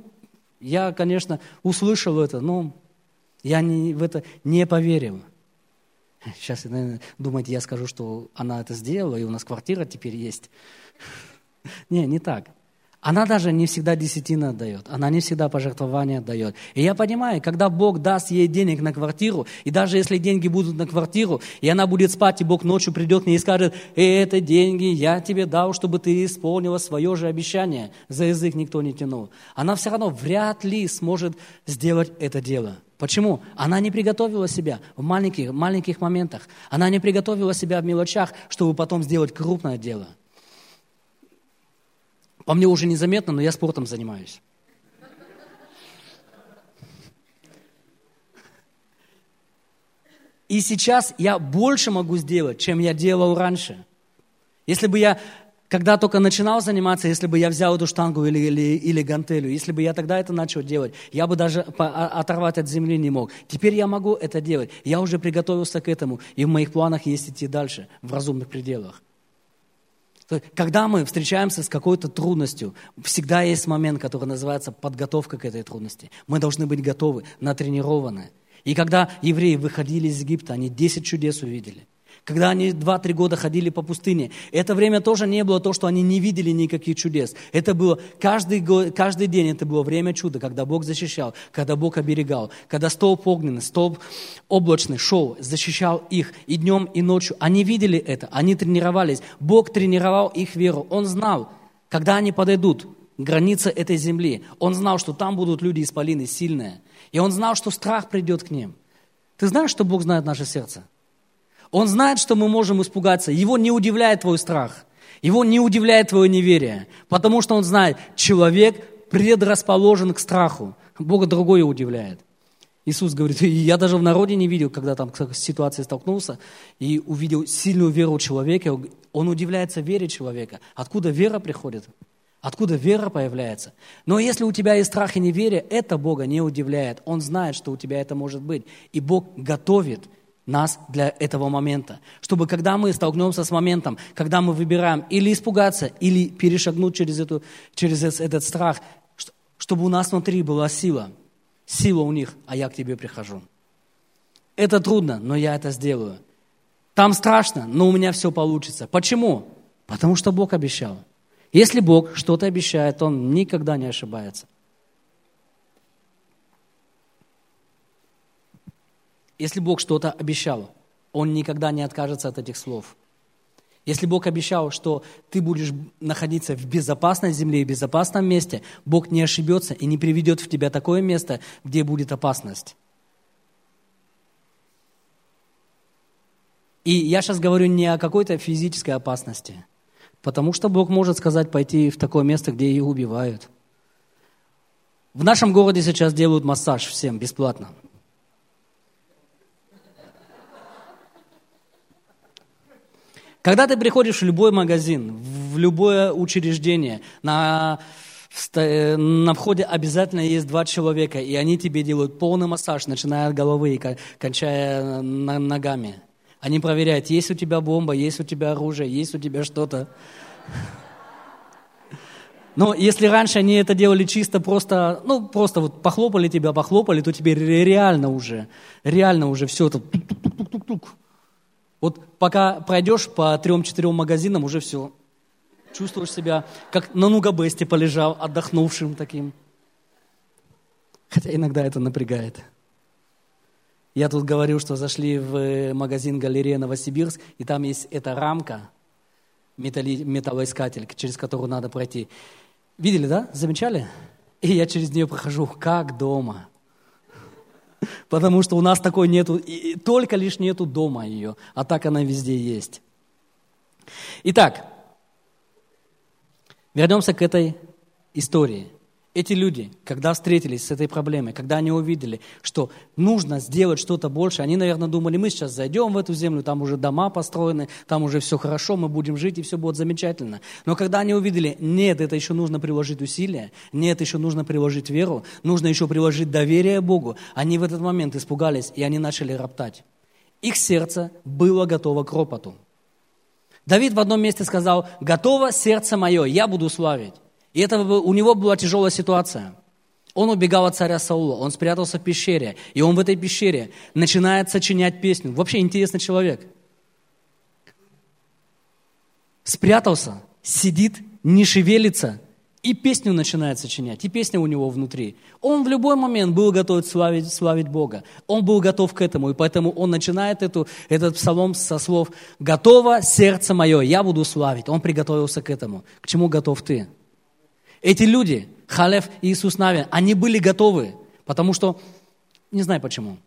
я, конечно, услышал это, но я не, в это не поверил. Сейчас, наверное, думаете, я скажу, что она это сделала, и у нас квартира теперь есть. Не, не так. Она даже не всегда десятина отдает, она не всегда пожертвования отдает. И я понимаю, когда Бог даст ей денег на квартиру, и даже если деньги будут на квартиру, и она будет спать, и Бог ночью придет к ней и скажет, это деньги я тебе дал, чтобы ты исполнила свое же обещание. За язык никто не тянул. Она все равно вряд ли сможет сделать это дело. Почему? Она не приготовила себя в маленьких, маленьких моментах. Она не приготовила себя в мелочах, чтобы потом сделать крупное дело. По мне уже незаметно, но я спортом занимаюсь. И сейчас я больше могу сделать, чем я делал раньше. Если бы я, когда только начинал заниматься, если бы я взял эту штангу или, или, или гантелю, если бы я тогда это начал делать, я бы даже а, оторвать от земли не мог. Теперь я могу это делать. Я уже приготовился к этому, и в моих планах есть идти дальше, в разумных пределах. Когда мы встречаемся с какой-то трудностью, всегда есть момент, который называется подготовка к этой трудности. Мы должны быть готовы, натренированы. И когда евреи выходили из Египта, они 10 чудес увидели – когда они два-три года ходили по пустыне. Это время тоже не было то, что они не видели никаких чудес. Это было каждый, год, каждый день, это было время чуда, когда Бог защищал, когда Бог оберегал, когда столб огненный, столб облачный шел, защищал их и днем, и ночью. Они видели это, они тренировались. Бог тренировал их веру. Он знал, когда они подойдут к границе этой земли, он знал, что там будут люди исполины сильные. И он знал, что страх придет к ним. Ты знаешь, что Бог знает наше сердце? Он знает, что мы можем испугаться. Его не удивляет твой страх. Его не удивляет твое неверие. Потому что он знает, человек предрасположен к страху. Бога другое удивляет. Иисус говорит, я даже в народе не видел, когда там с ситуацией столкнулся, и увидел сильную веру человека. Он удивляется вере человека. Откуда вера приходит? Откуда вера появляется? Но если у тебя есть страх и неверие, это Бога не удивляет. Он знает, что у тебя это может быть. И Бог готовит нас для этого момента. Чтобы когда мы столкнемся с моментом, когда мы выбираем или испугаться, или перешагнуть через, эту, через этот страх, чтобы у нас внутри была сила. Сила у них, а я к тебе прихожу. Это трудно, но я это сделаю. Там страшно, но у меня все получится. Почему? Потому что Бог обещал. Если Бог что-то обещает, Он никогда не ошибается. Если Бог что-то обещал, Он никогда не откажется от этих слов. Если Бог обещал, что ты будешь находиться в безопасной земле и безопасном месте, Бог не ошибется и не приведет в тебя такое место, где будет опасность. И я сейчас говорю не о какой-то физической опасности, потому что Бог может сказать пойти в такое место, где их убивают. В нашем городе сейчас делают массаж всем бесплатно. Когда ты приходишь в любой магазин, в любое учреждение, на, на входе обязательно есть два человека, и они тебе делают полный массаж, начиная от головы и кончая ногами. Они проверяют, есть у тебя бомба, есть у тебя оружие, есть у тебя что-то. Но если раньше они это делали чисто просто, ну, просто вот похлопали тебя, похлопали, то теперь реально уже, реально уже все это тук-тук-тук-тук. Вот пока пройдешь по трем-четырем магазинам, уже все. Чувствуешь себя, как на нугабесте полежал, отдохнувшим таким. Хотя иногда это напрягает. Я тут говорил, что зашли в магазин галерея Новосибирск, и там есть эта рамка, металли, металлоискатель, через которую надо пройти. Видели, да? Замечали? И я через нее прохожу, как дома. Потому что у нас такой нету, только лишь нету дома ее, а так она везде есть. Итак, вернемся к этой истории. Эти люди, когда встретились с этой проблемой, когда они увидели, что нужно сделать что-то больше, они, наверное, думали, мы сейчас зайдем в эту землю, там уже дома построены, там уже все хорошо, мы будем жить, и все будет замечательно. Но когда они увидели, нет, это еще нужно приложить усилия, нет, еще нужно приложить веру, нужно еще приложить доверие Богу, они в этот момент испугались, и они начали роптать. Их сердце было готово к ропоту. Давид в одном месте сказал, готово сердце мое, я буду славить. И это у него была тяжелая ситуация. Он убегал от царя Саула, он спрятался в пещере, и он в этой пещере начинает сочинять песню. Вообще интересный человек. Спрятался, сидит, не шевелится, и песню начинает сочинять, и песня у него внутри. Он в любой момент был готов славить, славить Бога. Он был готов к этому, и поэтому он начинает эту, этот псалом со слов «Готово сердце мое, я буду славить». Он приготовился к этому. К чему готов ты? Эти люди, Халев и Иисус Навин, они были готовы, потому что, не знаю почему,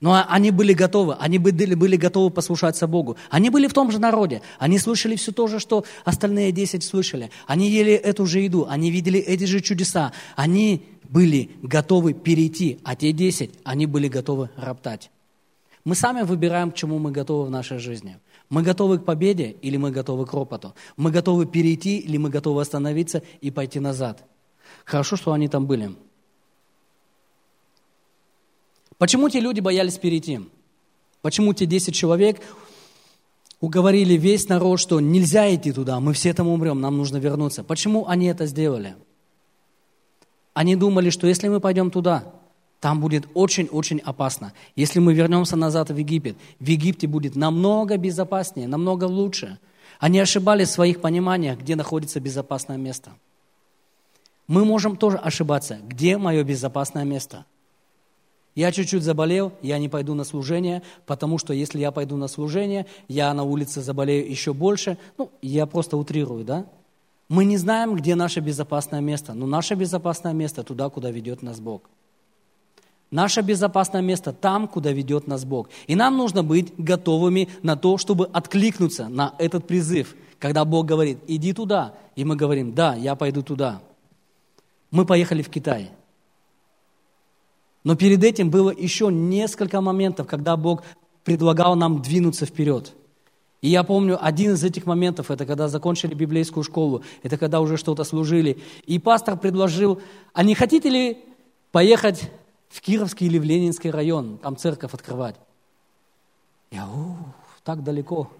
но они были готовы, они были, были готовы послушаться Богу. Они были в том же народе, они слышали все то же, что остальные десять слышали. Они ели эту же еду, они видели эти же чудеса. Они были готовы перейти, а те десять, они были готовы роптать. Мы сами выбираем, к чему мы готовы в нашей жизни. Мы готовы к победе или мы готовы к ропоту? Мы готовы перейти или мы готовы остановиться и пойти назад? Хорошо, что они там были. Почему те люди боялись перейти? Почему те 10 человек уговорили весь народ, что нельзя идти туда, мы все там умрем, нам нужно вернуться? Почему они это сделали? Они думали, что если мы пойдем туда, там будет очень-очень опасно. Если мы вернемся назад в Египет, в Египте будет намного безопаснее, намного лучше. Они ошибались в своих пониманиях, где находится безопасное место. Мы можем тоже ошибаться, где мое безопасное место. Я чуть-чуть заболел, я не пойду на служение, потому что если я пойду на служение, я на улице заболею еще больше. Ну, я просто утрирую, да? Мы не знаем, где наше безопасное место, но наше безопасное место туда, куда ведет нас Бог. Наше безопасное место там, куда ведет нас Бог. И нам нужно быть готовыми на то, чтобы откликнуться на этот призыв. Когда Бог говорит, иди туда, и мы говорим, да, я пойду туда. Мы поехали в Китай. Но перед этим было еще несколько моментов, когда Бог предлагал нам двинуться вперед. И я помню, один из этих моментов, это когда закончили библейскую школу, это когда уже что-то служили. И пастор предложил, а не хотите ли поехать в Кировский или в Ленинский район, там церковь открывать. Я, у, так далеко.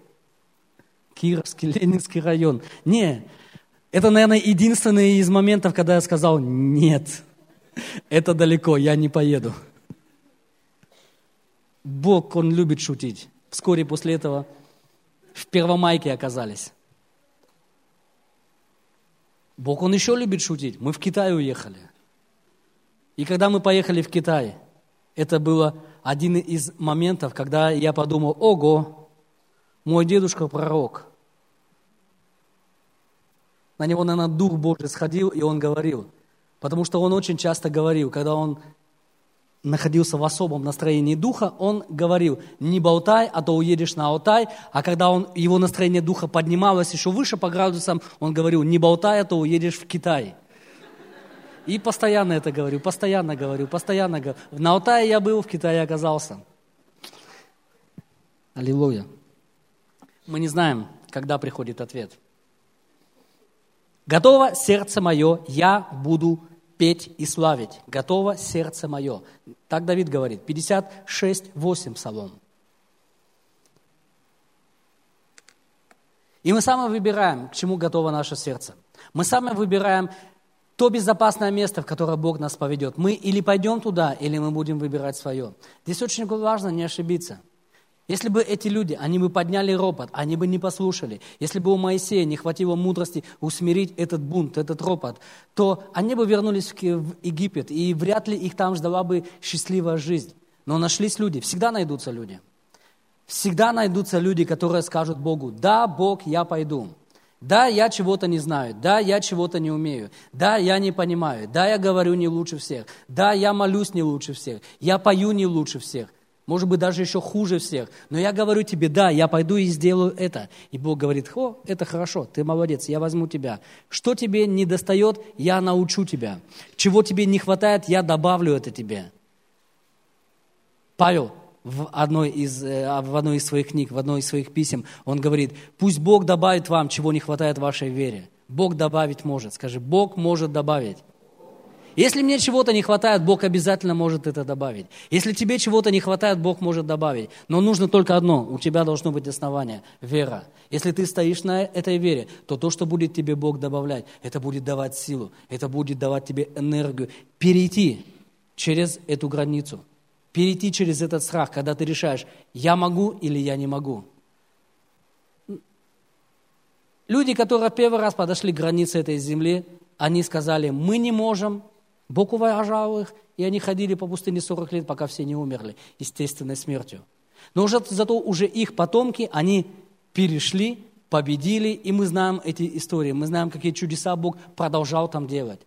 Кировский, Ленинский район. Не, это, наверное, единственный из моментов, когда я сказал, нет, это далеко, я не поеду. Бог, Он любит шутить. Вскоре после этого в Первомайке оказались. Бог, Он еще любит шутить. Мы в Китай уехали. И когда мы поехали в Китай, это было один из моментов, когда я подумал, ого, мой дедушка пророк, на него, наверное, Дух Божий сходил, и он говорил. Потому что он очень часто говорил, когда он находился в особом настроении духа, он говорил, не болтай, а то уедешь на Алтай. А когда он, его настроение духа поднималось еще выше по градусам, он говорил, не болтай, а то уедешь в Китай. И постоянно это говорю, постоянно говорю, постоянно говорю. На Алтае я был, в Китае оказался. Аллилуйя. Мы не знаем, когда приходит ответ. Готово сердце мое, я буду петь и славить. Готово сердце мое. Так Давид говорит. 56, 8 Псалом. И мы сами выбираем, к чему готово наше сердце. Мы сами выбираем то безопасное место, в которое Бог нас поведет. Мы или пойдем туда, или мы будем выбирать свое. Здесь очень важно не ошибиться. Если бы эти люди, они бы подняли ропот, они бы не послушали. Если бы у Моисея не хватило мудрости усмирить этот бунт, этот ропот, то они бы вернулись в Египет, и вряд ли их там ждала бы счастливая жизнь. Но нашлись люди, всегда найдутся люди. Всегда найдутся люди, которые скажут Богу, да, Бог, я пойду. Да, я чего-то не знаю, да, я чего-то не умею, да, я не понимаю, да, я говорю не лучше всех, да, я молюсь не лучше всех, я пою не лучше всех, может быть, даже еще хуже всех. Но я говорю тебе, да, я пойду и сделаю это. И Бог говорит, о, это хорошо, ты молодец, я возьму тебя. Что тебе не достает, я научу тебя. Чего тебе не хватает, я добавлю это тебе. Павел в одной, из, э, в одной из своих книг, в одной из своих писем, он говорит, пусть Бог добавит вам, чего не хватает вашей вере. Бог добавить может. Скажи, Бог может добавить. Если мне чего-то не хватает, Бог обязательно может это добавить. Если тебе чего-то не хватает, Бог может добавить. Но нужно только одно. У тебя должно быть основание – вера. Если ты стоишь на этой вере, то то, что будет тебе Бог добавлять, это будет давать силу, это будет давать тебе энергию. Перейти через эту границу. Перейти через этот страх, когда ты решаешь, я могу или я не могу. Люди, которые первый раз подошли к границе этой земли, они сказали, мы не можем, Бог уважал их, и они ходили по пустыне 40 лет, пока все не умерли естественной смертью. Но уже, зато уже их потомки, они перешли, победили, и мы знаем эти истории, мы знаем, какие чудеса Бог продолжал там делать.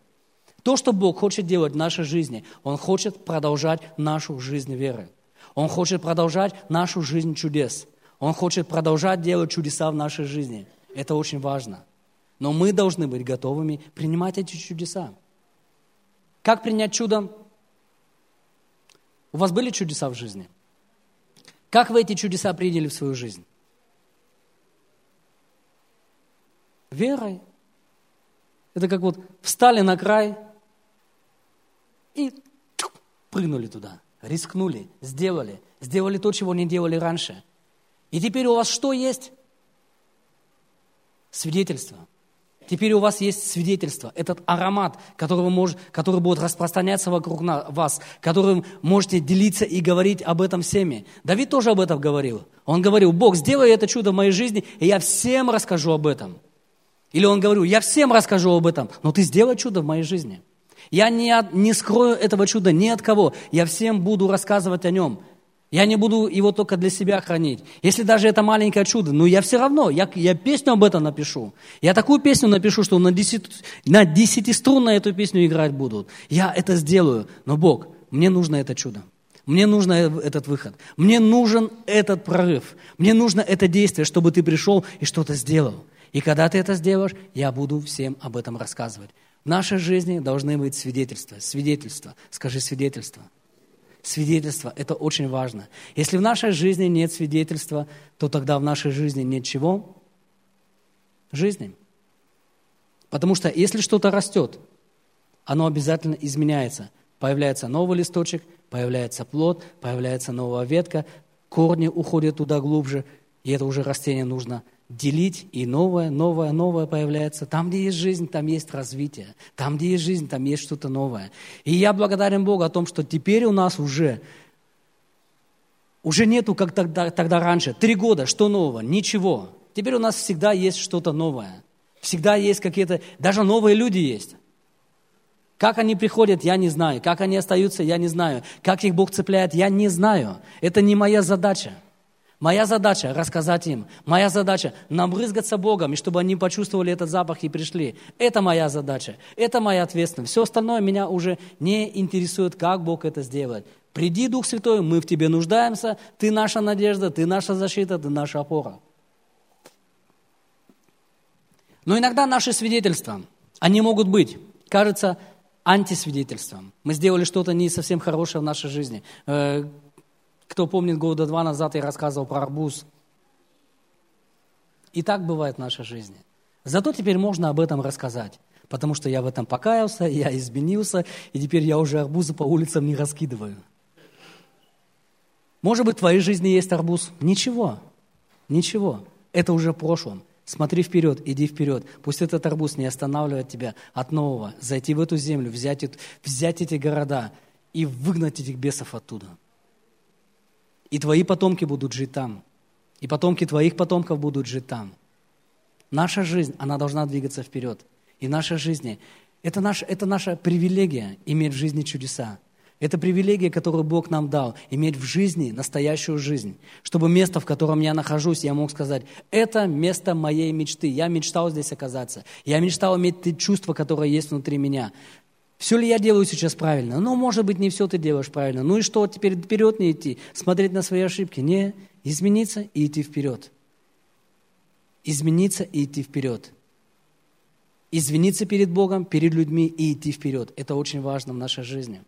То, что Бог хочет делать в нашей жизни, Он хочет продолжать нашу жизнь веры. Он хочет продолжать нашу жизнь чудес. Он хочет продолжать делать чудеса в нашей жизни. Это очень важно. Но мы должны быть готовыми принимать эти чудеса. Как принять чудо? У вас были чудеса в жизни? Как вы эти чудеса приняли в свою жизнь? Верой. Это как вот встали на край и прыгнули туда, рискнули, сделали, сделали то, чего не делали раньше. И теперь у вас что есть? Свидетельство. Теперь у вас есть свидетельство, этот аромат, который, может, который будет распространяться вокруг вас, которым можете делиться и говорить об этом всеми. Давид тоже об этом говорил. Он говорил, Бог, сделай это чудо в моей жизни, и я всем расскажу об этом. Или он говорил, я всем расскажу об этом, но ты сделай чудо в моей жизни. Я не, не скрою этого чуда ни от кого, я всем буду рассказывать о нем. Я не буду его только для себя хранить. Если даже это маленькое чудо, но я все равно, я, я песню об этом напишу. Я такую песню напишу, что на, десять, на десятиструнно эту песню играть будут. Я это сделаю. Но Бог, мне нужно это чудо. Мне нужен этот выход. Мне нужен этот прорыв. Мне нужно это действие, чтобы ты пришел и что-то сделал. И когда ты это сделаешь, я буду всем об этом рассказывать. В нашей жизни должны быть свидетельства. Свидетельства. Скажи свидетельства свидетельство. Это очень важно. Если в нашей жизни нет свидетельства, то тогда в нашей жизни нет чего? Жизни. Потому что если что-то растет, оно обязательно изменяется. Появляется новый листочек, появляется плод, появляется новая ветка, корни уходят туда глубже, и это уже растение нужно делить, и новое, новое, новое появляется. Там, где есть жизнь, там есть развитие. Там, где есть жизнь, там есть что-то новое. И я благодарен Богу о том, что теперь у нас уже, уже нету, как тогда, тогда раньше, три года, что нового? Ничего. Теперь у нас всегда есть что-то новое. Всегда есть какие-то, даже новые люди есть. Как они приходят, я не знаю. Как они остаются, я не знаю. Как их Бог цепляет, я не знаю. Это не моя задача. Моя задача – рассказать им. Моя задача – набрызгаться Богом, и чтобы они почувствовали этот запах и пришли. Это моя задача. Это моя ответственность. Все остальное меня уже не интересует, как Бог это сделает. Приди, Дух Святой, мы в тебе нуждаемся, ты наша надежда, ты наша защита, ты наша опора. Но иногда наши свидетельства, они могут быть, кажется, антисвидетельством. Мы сделали что-то не совсем хорошее в нашей жизни. Кто помнит, года два назад я рассказывал про арбуз. И так бывает в нашей жизни. Зато теперь можно об этом рассказать. Потому что я в этом покаялся, я изменился, и теперь я уже арбузы по улицам не раскидываю. Может быть, в твоей жизни есть арбуз? Ничего. Ничего. Это уже в прошлом. Смотри вперед, иди вперед. Пусть этот арбуз не останавливает тебя от нового. Зайти в эту землю, взять, взять эти города и выгнать этих бесов оттуда. И твои потомки будут жить там. И потомки твоих потомков будут жить там. Наша жизнь, она должна двигаться вперед. И наша жизнь, это наша, это наша привилегия иметь в жизни чудеса. Это привилегия, которую Бог нам дал, иметь в жизни настоящую жизнь. Чтобы место, в котором я нахожусь, я мог сказать, это место моей мечты. Я мечтал здесь оказаться. Я мечтал иметь те чувства, которые есть внутри меня. Все ли я делаю сейчас правильно? Ну, может быть, не все ты делаешь правильно. Ну и что, теперь вперед не идти, смотреть на свои ошибки? Не, измениться и идти вперед. Измениться и идти вперед. Извиниться перед Богом, перед людьми и идти вперед. Это очень важно в нашей жизни.